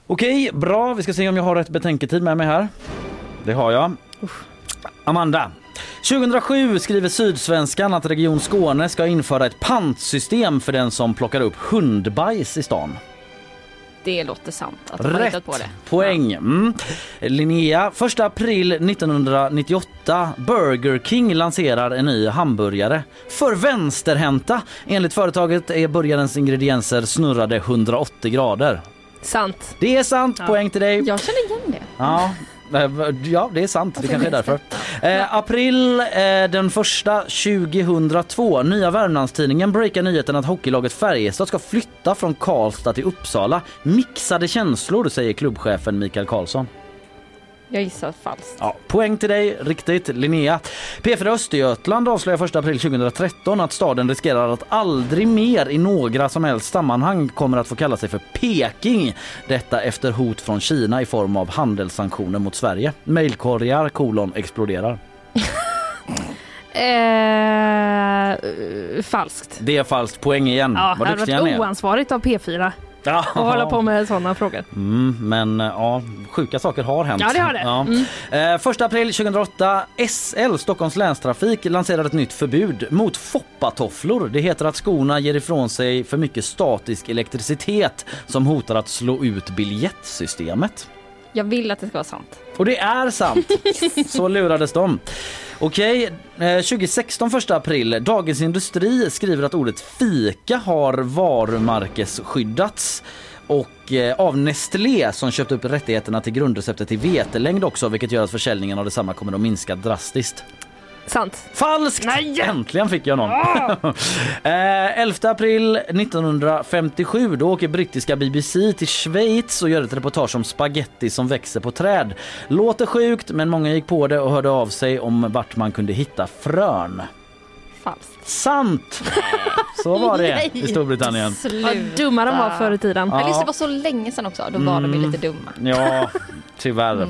Okej, bra. Vi ska se om jag har rätt betänketid med mig här. Det har jag. Amanda. 2007 skriver Sydsvenskan att Region Skåne ska införa ett pantsystem för den som plockar upp hundbajs i stan. Det låter sant att de har hittat på det. poäng. Mm. Linnea, 1 april 1998. Burger King lanserar en ny hamburgare. För vänsterhänta. Enligt företaget är burgarens ingredienser snurrade 180 grader. Sant. Det är sant, poäng till dig. Jag känner igen det. Ja, Eh, ja det är sant. Det kanske är därför. Eh, april eh, den första 2002. Nya Värmlandstidningen breakar nyheten att hockeylaget Färjestad ska flytta från Karlstad till Uppsala. Mixade känslor säger klubbchefen Mikael Karlsson. Jag gissar falskt. Ja, poäng till dig, riktigt. Linnea. P4 Östergötland avslöjar 1 april 2013 att staden riskerar att aldrig mer i några som helst sammanhang kommer att få kalla sig för Peking. Detta efter hot från Kina i form av handelssanktioner mot Sverige. Mailkorgar kolon exploderar. Eh, falskt. Det är falskt, poäng igen. Ja, det Vad hade duktiga ni varit oansvarigt av P4 Ja. att hålla på med sådana frågor. Mm, men ja, sjuka saker har hänt. Ja, det har det. Mm. Eh, första april 2008, SL, Stockholms länstrafik, lanserar ett nytt förbud mot foppatofflor. Det heter att skorna ger ifrån sig för mycket statisk elektricitet som hotar att slå ut biljettsystemet. Jag vill att det ska vara sant. Och det är sant. Så lurades de. Okej, okay, 2016 1 april. Dagens Industri skriver att ordet fika har varumärkesskyddats och eh, av Nestlé som köpt upp rättigheterna till grundreceptet till vetelängd också vilket gör att försäljningen av detsamma kommer att minska drastiskt. Sant. Falskt! Äntligen fick jag någon. eh, 11 april 1957 då åker brittiska BBC till Schweiz och gör ett reportage om spaghetti som växer på träd. Låter sjukt men många gick på det och hörde av sig om vart man kunde hitta frön. Falskt. Sant! Så var det i Storbritannien. Vad dumma de var förr i tiden. Ja. Just det var så länge sedan också. Då var de ju lite dumma. Ja, tyvärr.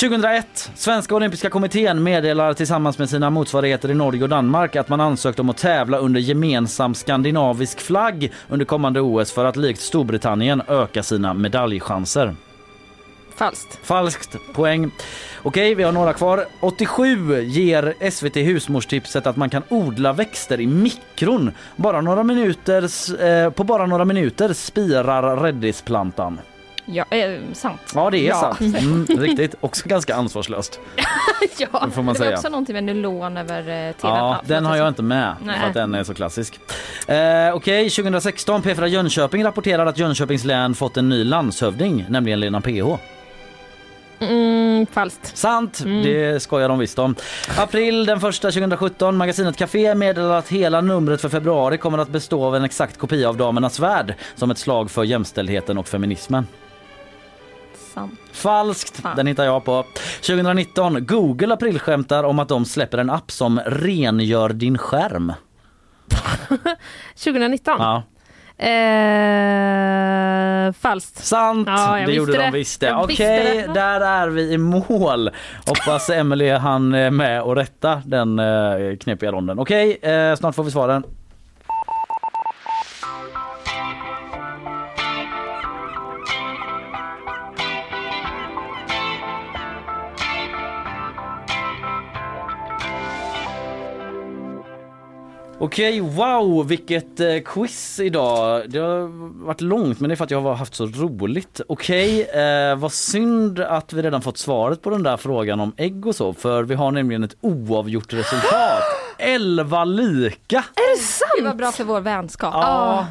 2001. Svenska olympiska kommittén meddelar tillsammans med sina motsvarigheter i Norge och Danmark att man ansökt om att tävla under gemensam skandinavisk flagg under kommande OS för att likt Storbritannien öka sina medaljchanser. Falskt. Falskt poäng. Okej, vi har några kvar. 87 ger SVT Husmorstipset att man kan odla växter i mikron. Bara några minuter, eh, på bara några minuter spirar räddisplantan. Ja, eh, sant. Ja, det är Ja. sant. Mm, riktigt. Också ganska ansvarslöst. ja, Det får man det säga. också någonting med nylon över eh, tvn. Ja, den har jag inte med Nej. för att den är så klassisk. Eh, Okej, 2016. P4 Jönköping rapporterar att Jönköpings län fått en ny landshövding, nämligen Lena PH. Mm, falskt. Sant, det skojar de visst om. April den första 2017. Magasinet Café meddelar att hela numret för februari kommer att bestå av en exakt kopia av Damernas Värld som ett slag för jämställdheten och feminismen. Falskt, Fan. den hittar jag på. 2019. Google aprilskämtar om att de släpper en app som rengör din skärm. 2019. Ja. Eh, falskt. Sant, Ja, det gjorde visste de det. visst det. Okej, det. där är vi i mål. Hoppas Emily han är med och rätta den eh, knepiga ronden. Okej, eh, snart får vi svaren. Okej, wow vilket eh, quiz idag. Det har varit långt men det är för att jag har haft så roligt. Okej, eh, vad synd att vi redan fått svaret på den där frågan om ägg och så för vi har nämligen ett oavgjort resultat. 11 lika! Är det sant? Det var bra för vår vänskap. Ja,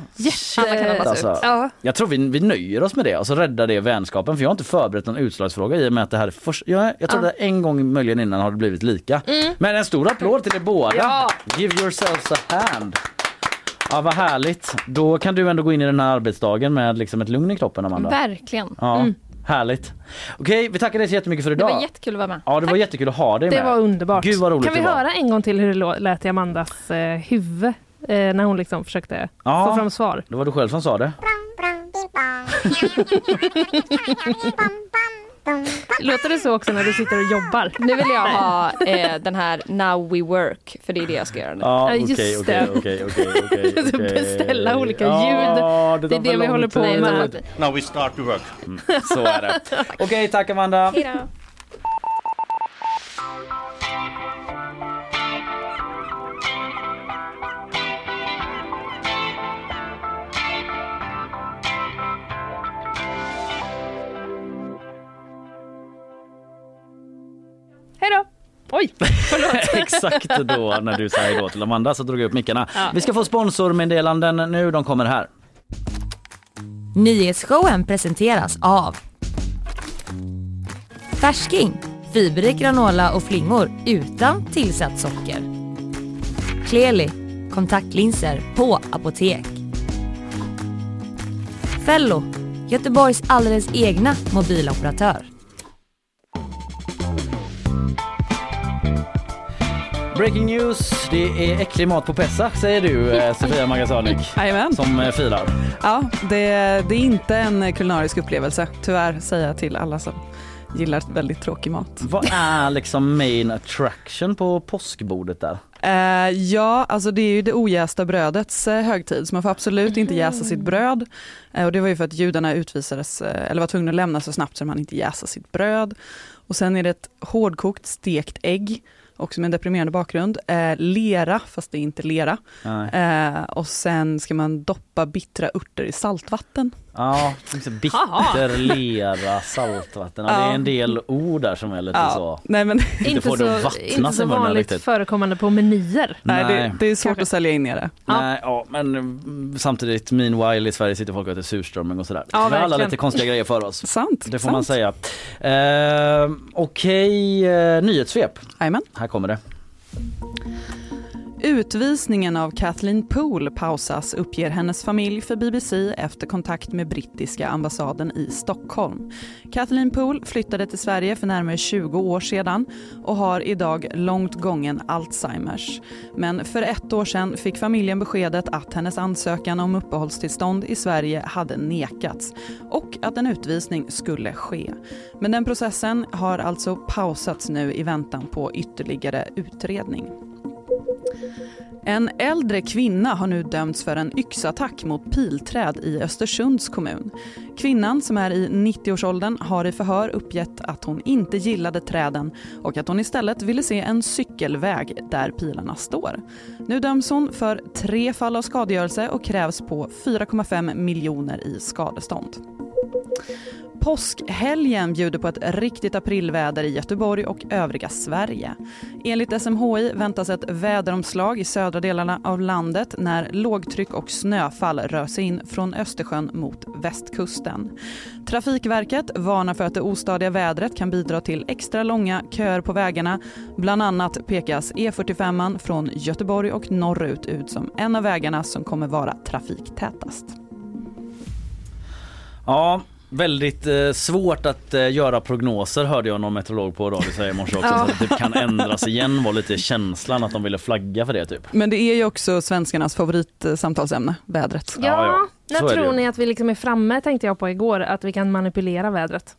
Alla kan andas Alltså, ut. Ja. Jag tror vi, vi nöjer oss med det och så räddar det vänskapen för jag har inte förberett någon utslagsfråga i och med att det här är först, jag, jag tror Ja. att en gång möjligen innan har det blivit lika. Men en stor applåd till er båda. Ja. Give yourselves a hand. Ja vad härligt. Då kan du ändå gå in i den här arbetsdagen med liksom ett lugn i kroppen Amanda. Verkligen. Ja, härligt. Okej, vi tackar dig så jättemycket för Det idag. var jättekul att vara med. Ja, det var jättekul att ha dig Det med. var underbart. Gud vad roligt kan vi det var. höra en gång till hur det lät i Amandas eh, huvud eh, när hon liksom försökte Ja. få fram svar? Det var du själv som sa det. Låter det så också när du sitter och jobbar? Nu vill jag ha eh, den här Now We Work, för det är det jag ska göra nu. Ja, Ja, just okej, okej, det. okej, okej, Du okej. beställa olika ljud. det Det är det vi håller på med. Now we start to work. Så är det. Okej, tack Amanda. Hej Oj, förlåt. Exakt då när du sa hej då till Amanda så drog jag upp mickarna. Ja. Vi ska få sponsormeddelanden nu, de kommer här. Nyhetsshowen presenteras av Färsking, fiberrik granola och flingor utan tillsatt socker. Kleli, kontaktlinser på apotek. Fello, Göteborgs alldeles egna mobiloperatör. Breaking news, det är äcklig mat på Pesach säger du eh, Sofia Magasanik som eh, firar. Ja, det, det är inte en kulinarisk upplevelse, tyvärr säger jag till alla som gillar väldigt tråkig mat. Vad är liksom main attraction på påskbordet där? Eh, ja, alltså det är ju detojästa brödets eh, högtid, så man får absolut inte jäsa sitt bröd. Eh, och det var ju för att judarna utvisades, eller var tvungna att lämna så snabbt så man inte jäsa sitt bröd. Och sen är det ett hårdkokt stekt ägg, också med en deprimerande bakgrund. Eh, lera, fast det är inte lera. Eh, och sen ska man doppa bittra örter i saltvatten. Ja, liksom bitter, lera, saltvatten. Ja, det är en del ord där som är lite Ja, så. nej men Inte får det så, att vattnas inte så vanligt riktigt. förekommande på menyer. Nej, Nej. det, det är svårt Kanske. att sälja in i det. Nej, ja, men mm, samtidigt meanwhile i Sverige sitter folk och äter surströmming och sådär. Ja, Vi har alla verkligen. lite konstiga grejer för oss. Sant. Det får sant. man säga. Eh, Okej, eh, nyhetssvep. Här kommer det. Utvisningen av Kathleen Poole pausas uppger hennes familj för BBC efter kontakt med brittiska ambassaden i Stockholm. Kathleen Poole flyttade till Sverige för närmare 20 år sedan och har idag långt gången Alzheimers. Men för ett år sedan fick familjen beskedet att hennes ansökan om uppehållstillstånd i Sverige hade nekats och att en utvisning skulle ske. Men den processen har alltså pausats nu i väntan på ytterligare utredning. En äldre kvinna har nu dömts för en yxattack mot pilträd i Östersunds kommun. Kvinnan som är i 90-årsåldern har i förhör uppgett att hon inte gillade träden och att hon istället ville se en cykelväg där pilarna står. Nu döms hon för tre fall av skadegörelse och krävs på 4,5 miljoner i skadestånd. Påskhelgen bjuder på ett riktigt aprilväder i Göteborg och övriga Sverige. Enligt SMHI väntas ett väderomslag i södra delarna av landet när lågtryck och snöfall rör sig in från Östersjön mot västkusten. Trafikverket varnar för att det ostadiga vädret kan bidra till extra långa köer på vägarna. Bland annat pekas E45 från Göteborg och norrut ut som en av vägarna som kommer vara trafiktätast. Ja, väldigt eh, svårt att eh, göra prognoser hörde jag någon meteorolog på radio säga i morse också. Ja. Så att det kan ändras igen var lite känslan att de ville flagga för det typ. Men det är ju också svenskarnas favoritsamtalsämne, vädret. Ja, när Så är det tror ni att vi liksom är framme tänkte jag på igår, att vi kan manipulera vädret?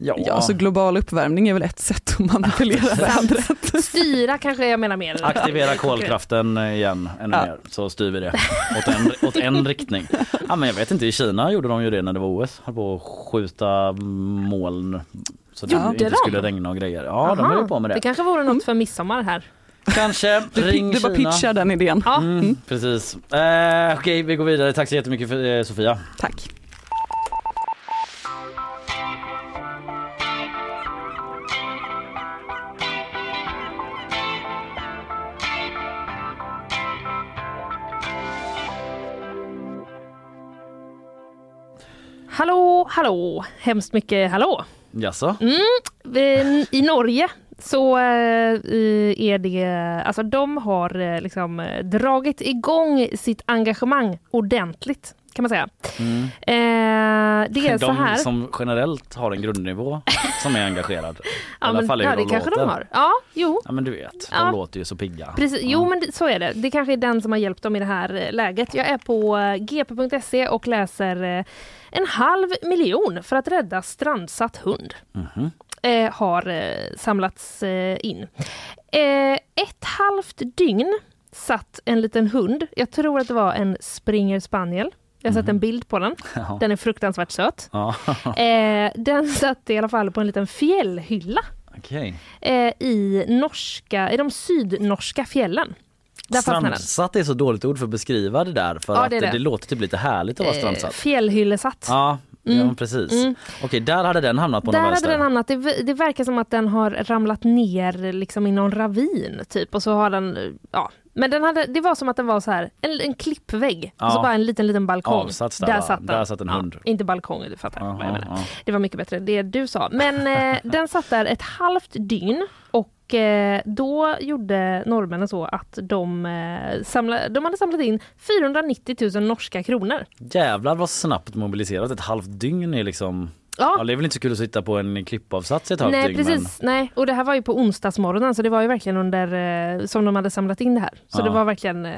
Ja, Ja, alltså global uppvärmning är väl ett sätt att manipulera vädret. Styra kanske jag menar mer. Aktivera kolkraften igen ännu Ja. mer så styr vi det åt en, åt en riktning. Ja, men jag vet inte, i Kina gjorde de ju det när det var OS. Höll på att skjuta moln så det Gjorde inte de? skulle regna och grejer. Ja, de Aha, höll ju på med Det det. kanske vore något för midsommar här. Kanske. Du, Ring du bara pitchar den idén. Ja. Mm, precis. Eh, Okej, vi går vidare. Tack så jättemycket för eh, Sofia. Tack. Hallå, hallå, hemskt mycket hallå. Jaså? Mm, vi- I Norge så eh, är det, alltså de har eh, liksom eh, dragit igång sitt engagemang ordentligt kan man säga. Mm. Eh, det är de så här. som generellt har en grundnivå som är engagerad. I ja, alla men, fall i ja, det de kanske låter. de har. Ja, jo. Ja men du vet, de Ja. låter ju så pigga. Precis. Jo, men det- så är det. Det kanske är den som har hjälpt dem i det här eh, läget. Jag är på eh, gp.se och läser eh, en halv miljon för att rädda strandsatt hund. Mhm. Eh, har samlats in. Eh, ett halvt dygn satt en liten hund, jag tror att det var en springer spaniel. Jag har sett en bild på den. Ja. Den är fruktansvärt söt. Ja, Eh, den satt i alla fall på en liten fjällhylla okej. eh, i, norska, i de sydnorska fjällen. Där. Strandsatt är så dåligt ord för att beskriva det där för Ja, att det det, det. låter typ lite härligt att vara Eh, strandsatt. fjällhyllesatt. Ja, Mm. ja precis. Mm. Okej, där hade den hamnat på Där någon hade vänster. den hamnat. Det, det verkar som att den har ramlat ner liksom i någon ravin typ och så har den, eh, ja. Men den hade, det var som att den var så här, en, en klippvägg och så Ja. bara en liten, liten balkong. Avsats där, va? satt. Där satt en hund. Inte balkong, du fattar vad jag menar. ja. Det var mycket bättre det du sa. Men eh, den satt där ett halvt dygn och eh, då gjorde norrmännen så att de, eh, samlade, de hade samlat in 490 000 norska kronor. Jävlar vad snabbt mobiliserat. Ett halvt dygn är liksom... Ja. Ja, det är väl inte så kul att sitta på en klippavsats i ett halvt Nej dygn precis, nej. Och det här var ju på onsdagsmorgonen så det var ju verkligen under eh, som de hade samlat in det här. Så Ja. det var verkligen, eh,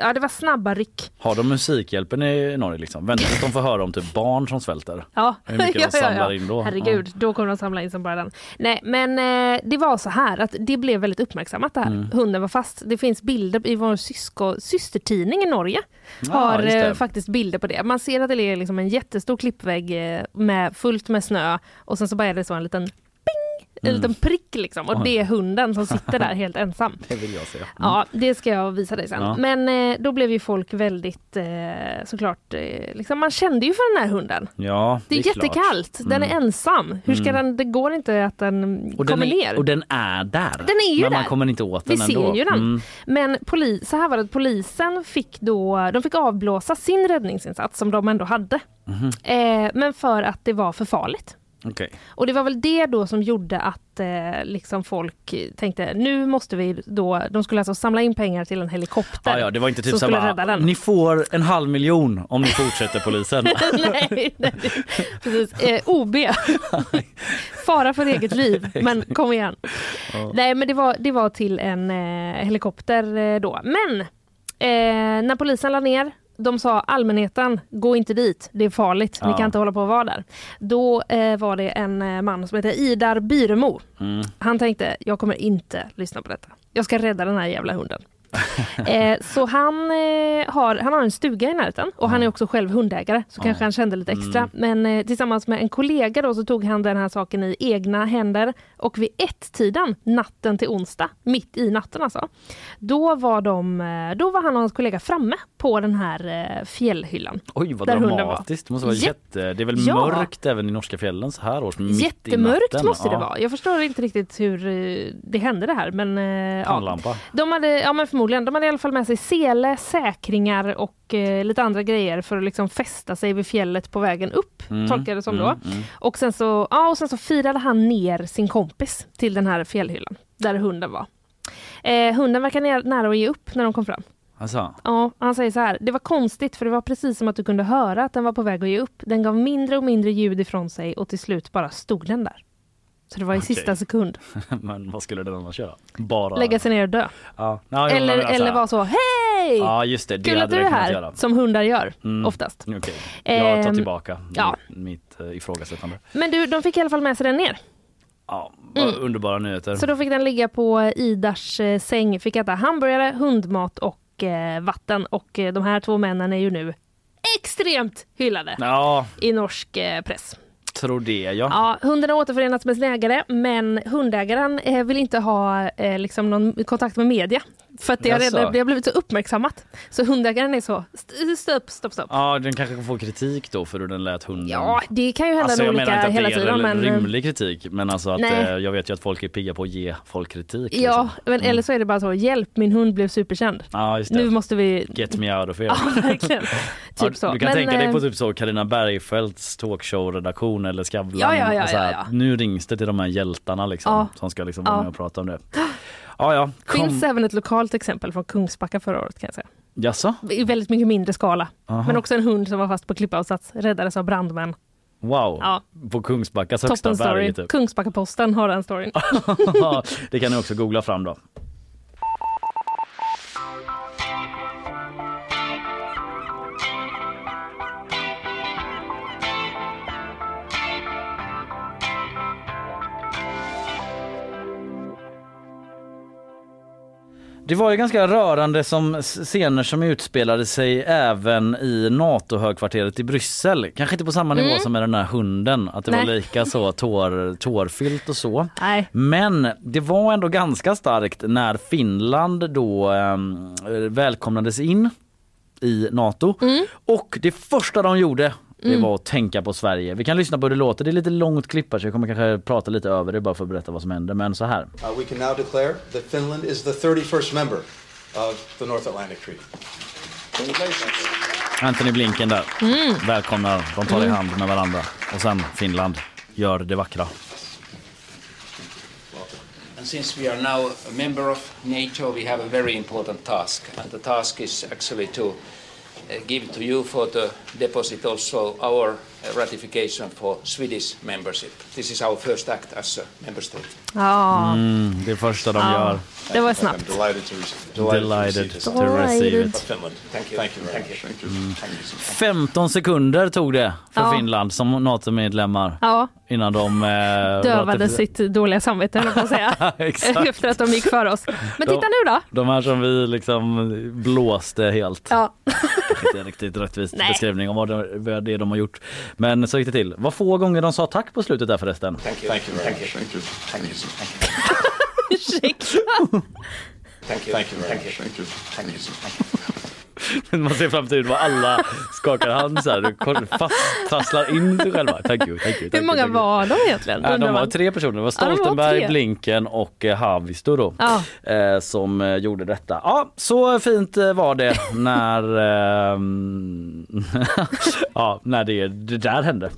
ja det var snabba ryck. men har de Musikhjälpen i Norge liksom? Vänta tills de får höra om typ barn som svälter. Ja. Hur mycket de samlar in då. Herregud, då kommer de samla in som bara den. Nej men eh, det var så här att det blev väldigt uppmärksammat det här. Mm. Hunden var fast. Det finns bilder i vår sysko, systertidning i Norge. Har eh, faktiskt bilder på det. Man ser att det är liksom en jättestor klippvägg eh, med fullt med snö och sen så bara är det så en liten en Mm. liten prick liksom. Och det är hunden som sitter där helt ensam. Det vill jag se. Mm. Ja, det ska jag visa dig sen. Ja. Men eh, då blev ju folk väldigt, eh, såklart, eh, liksom, man kände ju för den här hunden. Ja, Det är, klart. jättekallt, den är Mm. ensam. Hur ska Mm. den, det går inte att den Och den, kommer är, ner. och den är där. Den är ju men man där. kommer inte åt Vi den ser ändå. ju den. Mm. Men polis, så här var det, polisen fick då, de fick avblåsa sin räddningsinsats som de ändå hade. Mhm. Eh, men för att det var för farligt. Okej. Och det var väl det då som gjorde att eh, liksom folk tänkte nu måste vi då, de skulle alltså samla in pengar till en helikopter. Ja, ja, det var inte typ som bara, ni får en halv miljon om ni fortsätter polisen. nej, nej, precis. Eh, OB. Fara för eget liv, men kom igen. Ja. Nej, men det var, det var till en eh, helikopter eh, då. Men eh, när polisen la ner de sa allmänheten, gå inte dit, det är farligt, ni Ja. kan inte hålla på och vara där. Då eh, var det en eh, man som heter Idar Byremo. Mm. Han tänkte, jag kommer inte lyssna på detta. Jag ska rädda den här jävla hunden. eh, så han, eh, har, han har en stuga i närheten och han är också själv hundägare så kanske han kände lite extra. Mm. Men eh, tillsammans med en kollega då så tog han den här saken i egna händer och vid ett-tiden natten till onsdag, mitt i natten alltså, då var, de, eh, då var han och hans kollega framme på den här eh, fjällhyllan. Oj vad dramatiskt. Det måste vara Jät- jätte... Det är väl Ja. mörkt även i norska fjällen så här års. mitt i Jättemörkt natten. måste det Ja. vara. Jag förstår inte riktigt hur eh, det hände det här men ja. De hade, ja men förmodligen, de hade i alla fall med sig sele, säkringar och eh, lite andra grejer för att liksom fästa sig vid fjället på vägen upp, Mm, tolkar jag det som då. mm, mm. Och, sen så, ja, och sen så firade han ner sin kompis till den här fjällhyllan, där hunden var. Eh, hunden verkar nä- nära att ge upp när de kom fram. Alltså. Ja, han säger så här, det var konstigt för det var precis som att du kunde höra att den var på väg att ge upp. Den gav mindre och mindre ljud ifrån sig och till slut bara stod den där. Så det var i Okej. sista sekund. Men vad skulle den annars göra? Bara... Lägga sig ner och dö. Ja. Ja, eller men alltså- eller vara så, hej! Ja just det, det Kul att du är här, göra. som hundar gör Mm. oftast. Okej, jag tar Ehm, tillbaka ja. mitt uh, ifrågasättande. Men du, de fick i alla fall med sig den ner. Ja, Mm. underbara nyheter. Så då fick den ligga på Idars eh, säng, fick äta hamburgare, hundmat och eh, vatten. Och eh, de här två männen är ju nu extremt hyllade Ja, i norsk eh, press. tror det ja. Ja, hunden har återförenats med sin ägare men hundägaren eh, vill inte ha eh, liksom någon kontakt med media. För att det har, redan, det har blivit så uppmärksammat. Så hundägaren är så, st- stopp, stopp, stopp. Ja, den kanske får kritik då för hur den lät hunden. Ja, det kan ju hända Alltså jag olika menar inte att hela det är tiden. en Men, eh, rimlig kritik men alltså att Nej. eh, jag vet ju att folk är pigga på att ge folk kritik. Ja, liksom. men eller så är det bara så, hjälp min hund blev superkänd. Ja, just det. Nu måste vi... Get me out of here. Ja, verkligen. Ja, Typ så. Du kan Men, tänka dig eh, på typ så Carina Bergfeldts talkshow-redaktion eller Skavlan. Ja, ja, ja, här, ja, ja. Nu rings det till de här hjältarna liksom, Ja. som ska liksom vara Ja. med och prata om det. Ja, ja. Kom. finns även ett lokalt exempel från Kungsbacka förra året kan jag säga. Jaså? I väldigt mycket mindre skala. Aha. Men också en hund som var fast på klippavsats, räddades av brandmän. Wow. Ja. På Kungsbackas högsta Toppen berg. Typ. Kungsbacka-posten har den storyn. det kan ni också googla fram då. Det var ju ganska rörande som scener som utspelade sig även i NATO-högkvarteret i Bryssel. Kanske inte på samma nivå Mm. som med den här hunden, att det var Nej. lika så tår, tårfyllt och så. Nej. Men det var ändå ganska starkt när Finland då eh, välkomnades in i NATO. Mm. Och det första de gjorde det Mm. var att tänka på Sverige. Vi kan lyssna på hur det låter. Det är lite långt klipp så jag kommer kanske prata lite över det bara för att berätta vad som händer. Men så här. Uh, we can now declare that Finland is the 31st member of the North Atlantic Treaty. Anthony Blinken där. Mm. Välkomnar. De tar i Mm. hand med varandra. Och sen Finland gör det vackra. And since we are now a member of NATO, we have a very important task. And the task is actually to give to you for the deposit also our uh, ratification for Swedish membership. This is our first act as a member state. Ja, Mm, det första de Ja. gör. Det var snabbt. Delighted to receive, it. Finland. Thank you. Thank you very much. Thank you. 15 sekunder tog det för Ja. Finland som NATO-medlemmar Ja, innan de eh, dövade ratificerade- sitt dåliga samvete höll jag på att säga. Efter att de gick för oss. Men titta nu då! De här som vi liksom blåste helt. Ja. Inte en riktigt rättvis Nej. beskrivning om vad det, vad det är de har gjort. Men så gick det till. Vad få gånger de sa tack på slutet där förresten. Thank you. Thank you Thank you. Thank you. Thank you. Ursäkta! Thank you. Thank you very Thank much. you. Thank you. Thank you. Man ser fram till vad alla skakar hand så här. Fast trasslar in sig själva. Thank you, thank you. Thank Hur många var de egentligen? Ja, undrar de var tre personer. Det var Ja, de var Stoltenberg, tre. Blinken och eh, Haavisto då. Ja. Eh, som eh, gjorde detta. Ja, så fint eh, var det när, eh, ja, när det, det där hände.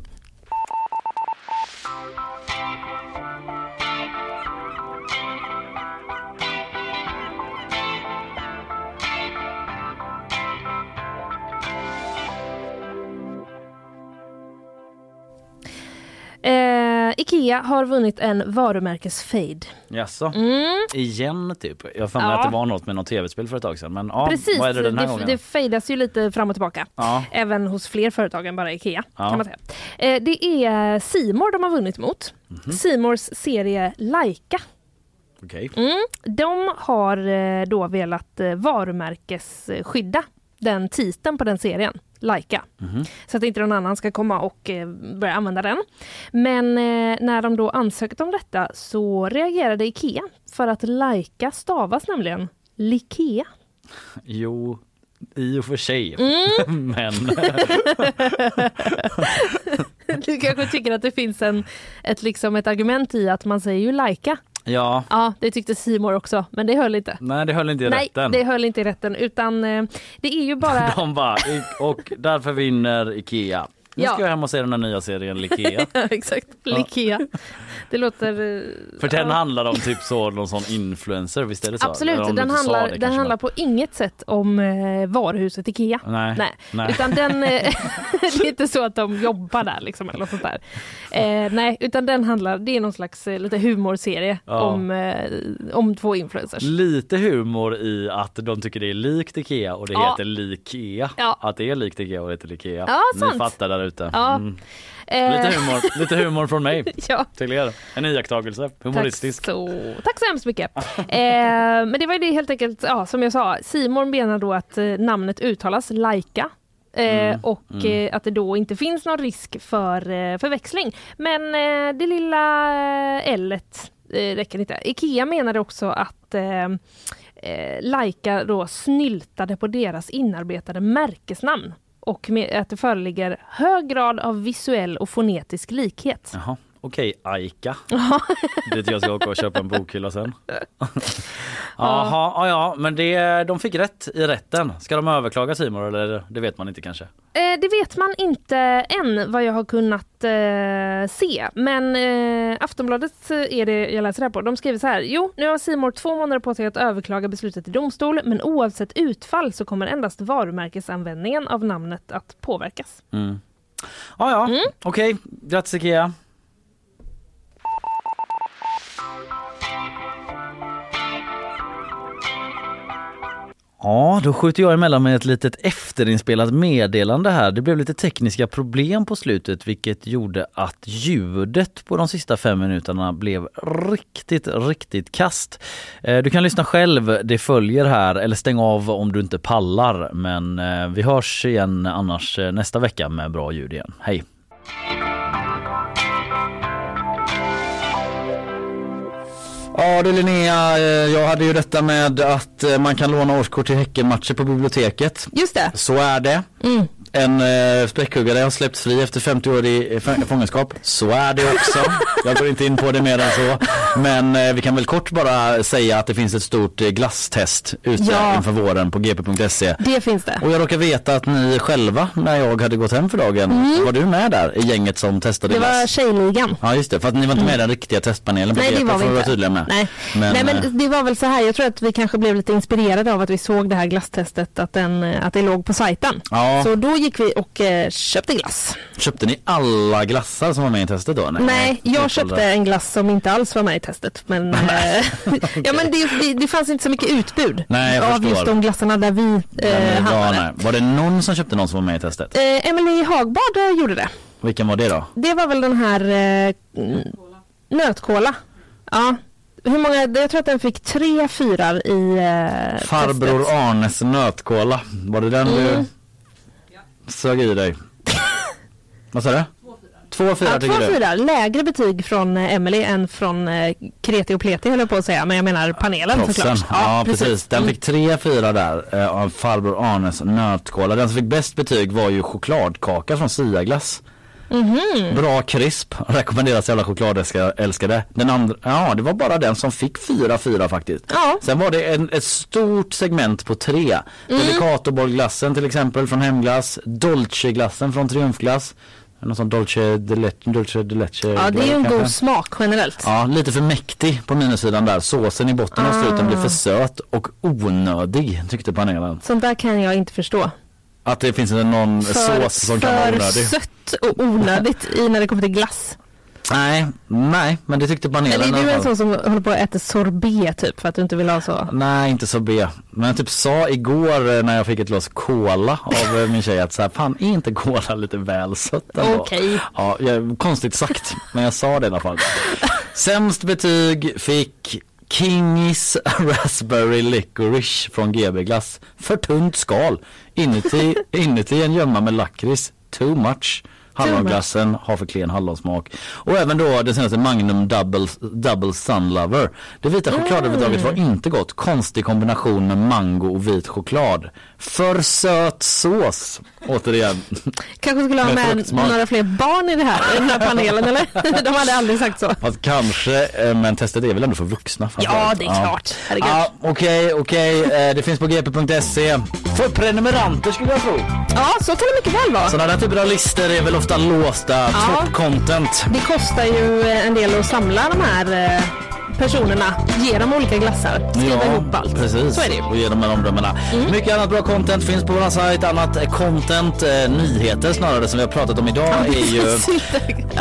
Ikea har vunnit en varumärkesfade. Jaså? Mm. Igen typ? Jag har Ja. att det var något med något tv-spel för ett tag sedan. Men ja, Precis, vad är det den här det, gången? det fejdas ju lite fram och tillbaka. Ja. Även hos fler företag än bara Ikea. Ja. kan man säga. Eh, det är Simor de har vunnit mot. Mhm. Simors serie Laika. Okej. Mm. De har eh, då velat eh, varumärkesskydda den titeln på den serien, Laika. Mhm. Så att inte någon annan ska komma och eh, börja använda den. Men eh, när de då ansökte om detta så reagerade Ikea för att Laika stavas nämligen Likea. Jo, i och för sig. Mm. Men Du kanske tycker att det finns en, ett, liksom ett argument i att man säger ju Laika. Ja, Ja, det tyckte Simor också, men det höll inte. nej det höll inte i Nej, rätten. det höll inte i rätten utan eh, det är ju bara... De bara, "I- och därför vinner Ikea. Nu ska jag hem och se den här nya serien Likea. Exakt, Likea. Det låter... eh, För den handlar om typ så, någon sån influencer, visst är det så? Absolut, den sa handlar, det den handlar på inget sätt om eh, varuhuset Ikea. Nej. Nej. Nej. Utan den, eh, är inte så att de jobbar där liksom, eller något sånt där. Eh, nej, utan den handlar, det är någon slags eh, lite humorserie Ja. om, eh, om två influencers. Lite humor i att de tycker det är likt Ikea och det Ja. heter Likea. Ja. Att det är likt Ikea och det heter Likea. Ja, Ni sant. fattar där ute. Ja. Mm. Eh, Lite humor, lite humor från mig ja. till er. En iakttagelse, humoristisk. Tack så, tack så hemskt mycket. eh, men det var det helt enkelt, ja, som jag sa, Simon menar då att eh, namnet uttalas Laika. Eh, Mm, och mm. eh, att det då inte finns någon risk för förväxling. Men det lilla l räcker inte. Ikea menade också att Laika då snyltade på deras inarbetade märkesnamn och med, att det föreligger hög grad av visuell och fonetisk likhet. Jaha, okej, Aika. Dit jag ska åka och köpa en bokhylla sen. Jaha, ja, ja, men det, de fick rätt i rätten. Ska de överklaga Simon eller det vet man inte kanske? Eh, det vet man inte än vad jag har kunnat eh, se. Men eh, Aftonbladet eh, är det jag läser här på. De skriver så här. Jo, nu har Simor två månader på sig att överklaga beslutet i domstol. Men oavsett utfall så kommer endast varumärkesanvändningen av namnet att påverkas. Mm. Ja, ja, okej. Grattis Ikea. Ja, då skjuter jag emellan med ett litet efterinspelat meddelande här. Det blev lite tekniska problem på slutet vilket gjorde att ljudet på de sista fem minuterna blev riktigt, riktigt kast. Eh, du kan lyssna själv, det följer här, eller stäng av om du inte pallar. Men eh, vi hörs igen annars eh, nästa vecka med bra ljud igen. Hej! Ja du Linnea, eh, jag hade ju detta med att eh, man kan låna årskort till Häckenmatcher på biblioteket. Just det. Så är det. Mm. En eh, späckhuggare har släppts fri efter 50 år i eh, fång- fångenskap. Så är det också. Jag går inte in på det mer än så. Men eh, vi kan väl kort bara säga att det finns ett stort eh, glasstest ute Ja. inför våren på gp.se. Det finns det. Och jag råkar veta att ni själva, när jag hade gått hem för dagen, Mm. var du med där i gänget som testade Det glass? var Tjejligan. Ja just det, för att ni var inte med i den riktiga testpanelen på Nej, det GP var vi inte. tydliga med. Nej. Men, Nej eh, men det var väl så här, jag tror att vi kanske blev lite inspirerade av att vi såg det här glasstestet, att, den, eh, att det låg på sajten. Ja. Så då gick vi och eh, köpte glass. Köpte ni alla glassar som var med i testet då? Nej, jag köpte en glass som inte alls var med i testet. Men, eh, ja, men det, det, det fanns inte så mycket utbud Nej, av förstår. just de glassarna där vi eh, hamnade. nej. Var det någon som köpte någon som var med i testet? Eh, Emily Hagbard eh, gjorde det. Vilken var det då? Det var väl den här eh, mm, nötkola. Ja. Hur många, jag tror att den fick tre fyrar i eh, Farbror testet. Arnes nötkola. Var det den Mm. du sög i dig? Vad sa du? Två fyra Ja, två du? fyrar. Lägre betyg från eh, Emily än från eh, Kreti och Pleti höll jag på att säga. Men jag menar panelen Proffsen. såklart. Ja, precis. Den Mm. fick tre fyra där eh, av farbror Arnes nötkola. Den som fick bäst betyg var ju chokladkaka från Siaglass. Mhm. Bra krisp, rekommenderas alla chokladälskare. Den andra, ja det var bara den som fick fyra fyra faktiskt. Ja. Sen var det en, ett stort segment på tre. Mm. Delicatobollglassen till exempel från Hemglass, Dolce-glassen från Triumfglass. Någon sån Dolce de Leche, Dolce de Leche Ja, det är ju en god smak generellt. Ja, lite för mäktig på minussidan där. Såsen i botten av struten Ah. blev för söt och onödig tyckte panelen. Sånt där kan jag inte förstå. Att det finns någon För, sås som kan vara för onödig. sött och onödigt i när det kommer till glass. Nej, nej, men det tyckte panelen Eller är du en sån som håller på att äta sorbet typ för att du inte vill ha så? Nej, inte B. Men jag typ sa igår eh, när jag fick ett glas cola av eh, min tjej att så här, fan är inte cola lite väl sött ändå? Okej. Ja, jag, konstigt sagt, men jag sa det i alla fall. Sämst betyg fick Kingis Raspberry Licorice från GB Glass. För tunt skal. Inuti, inuti en gömma med lakrits. Too much. Hallonglassen har för klen hallonsmak. Och även då den senaste Magnum Double, Double Sun Lover. Det vita chokladöverdraget var inte gott. Konstig kombination med mango och vit choklad. För söt sås. Återigen. Kanske skulle ha Med med några fler barn i, det här, i den här panelen eller? De hade aldrig sagt så. Fast kanske, eh, men testet är väl ändå för vuxna? Ja, det är klart. Herregud. Ja, Okej, okej. Eh, Det finns på gp.se. För prenumeranter skulle jag tro. Ja, så kan det mycket väl vara. Sådana där typer av listor är väl ofta låsta. Top content. Det kostar ju en del att samla de här eh, personerna, ge dem olika glassar, skriva ihop allt. precis. Så är det ju. Och ge dem de här omdömena. Mm. Mycket annat bra content finns på vår sajt. Annat content, eh, nyheter snarare som vi har pratat om idag är ju...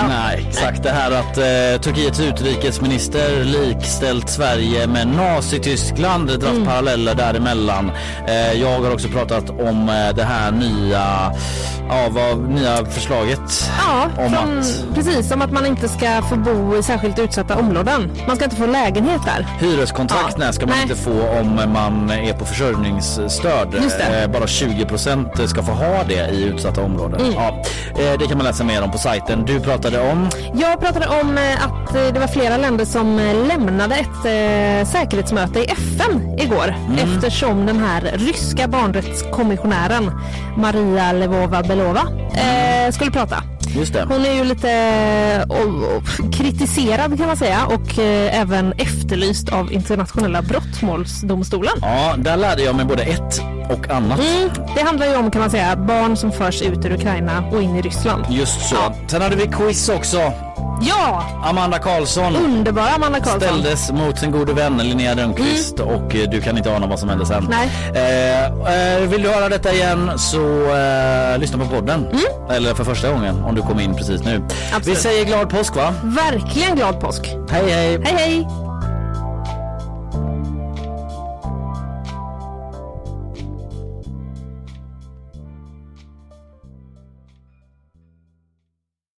Nej, exakt det här att eh, Turkiets utrikesminister likställt Sverige med Nazityskland. Det dras Mm. paralleller däremellan. Eh, jag har också pratat om eh, det här nya, ja, vad, nya förslaget. Ja, om från, att precis som att man inte ska få bo i särskilt utsatta områden. Man ska inte få lägenhet där. Hyreskontrakt Ja. ska man Nej. inte få om man är på försörjningsstöd. Eh, Bara 20% ska få ha det i utsatta områden. Mm. Ja, eh, det kan man läsa mer om på sajten. Du pratade om Jag pratade om eh, att det var flera länder som lämnade ett säkerhetsmöte i FN igår Mm. eftersom den här ryska barnrättskommissionären Maria Lvova-Belova eh, skulle prata. Just det. Hon är ju lite eh, o- o- kritiserad kan man säga och eh, även efterlyst av internationella brottmålsdomstolen. Ja, där lärde jag mig både ett och annat. Mm, det handlar ju om kan man säga barn som förs ut ur Ukraina och in i Ryssland. Just så. Sen hade vi quiz också. Ja! Amanda Karlsson Underbara Amanda Karlsson. ställdes mot sin gode vän Linnea Rönnqvist och eh, du kan inte ana vad som hände sen. Nej. Eh, eh, vill du höra detta igen så eh, lyssna på podden. Eller för första gången om du kom in precis nu. Vi Absolut. säger glad påsk va? Verkligen glad påsk. Hej hej! Hej hej!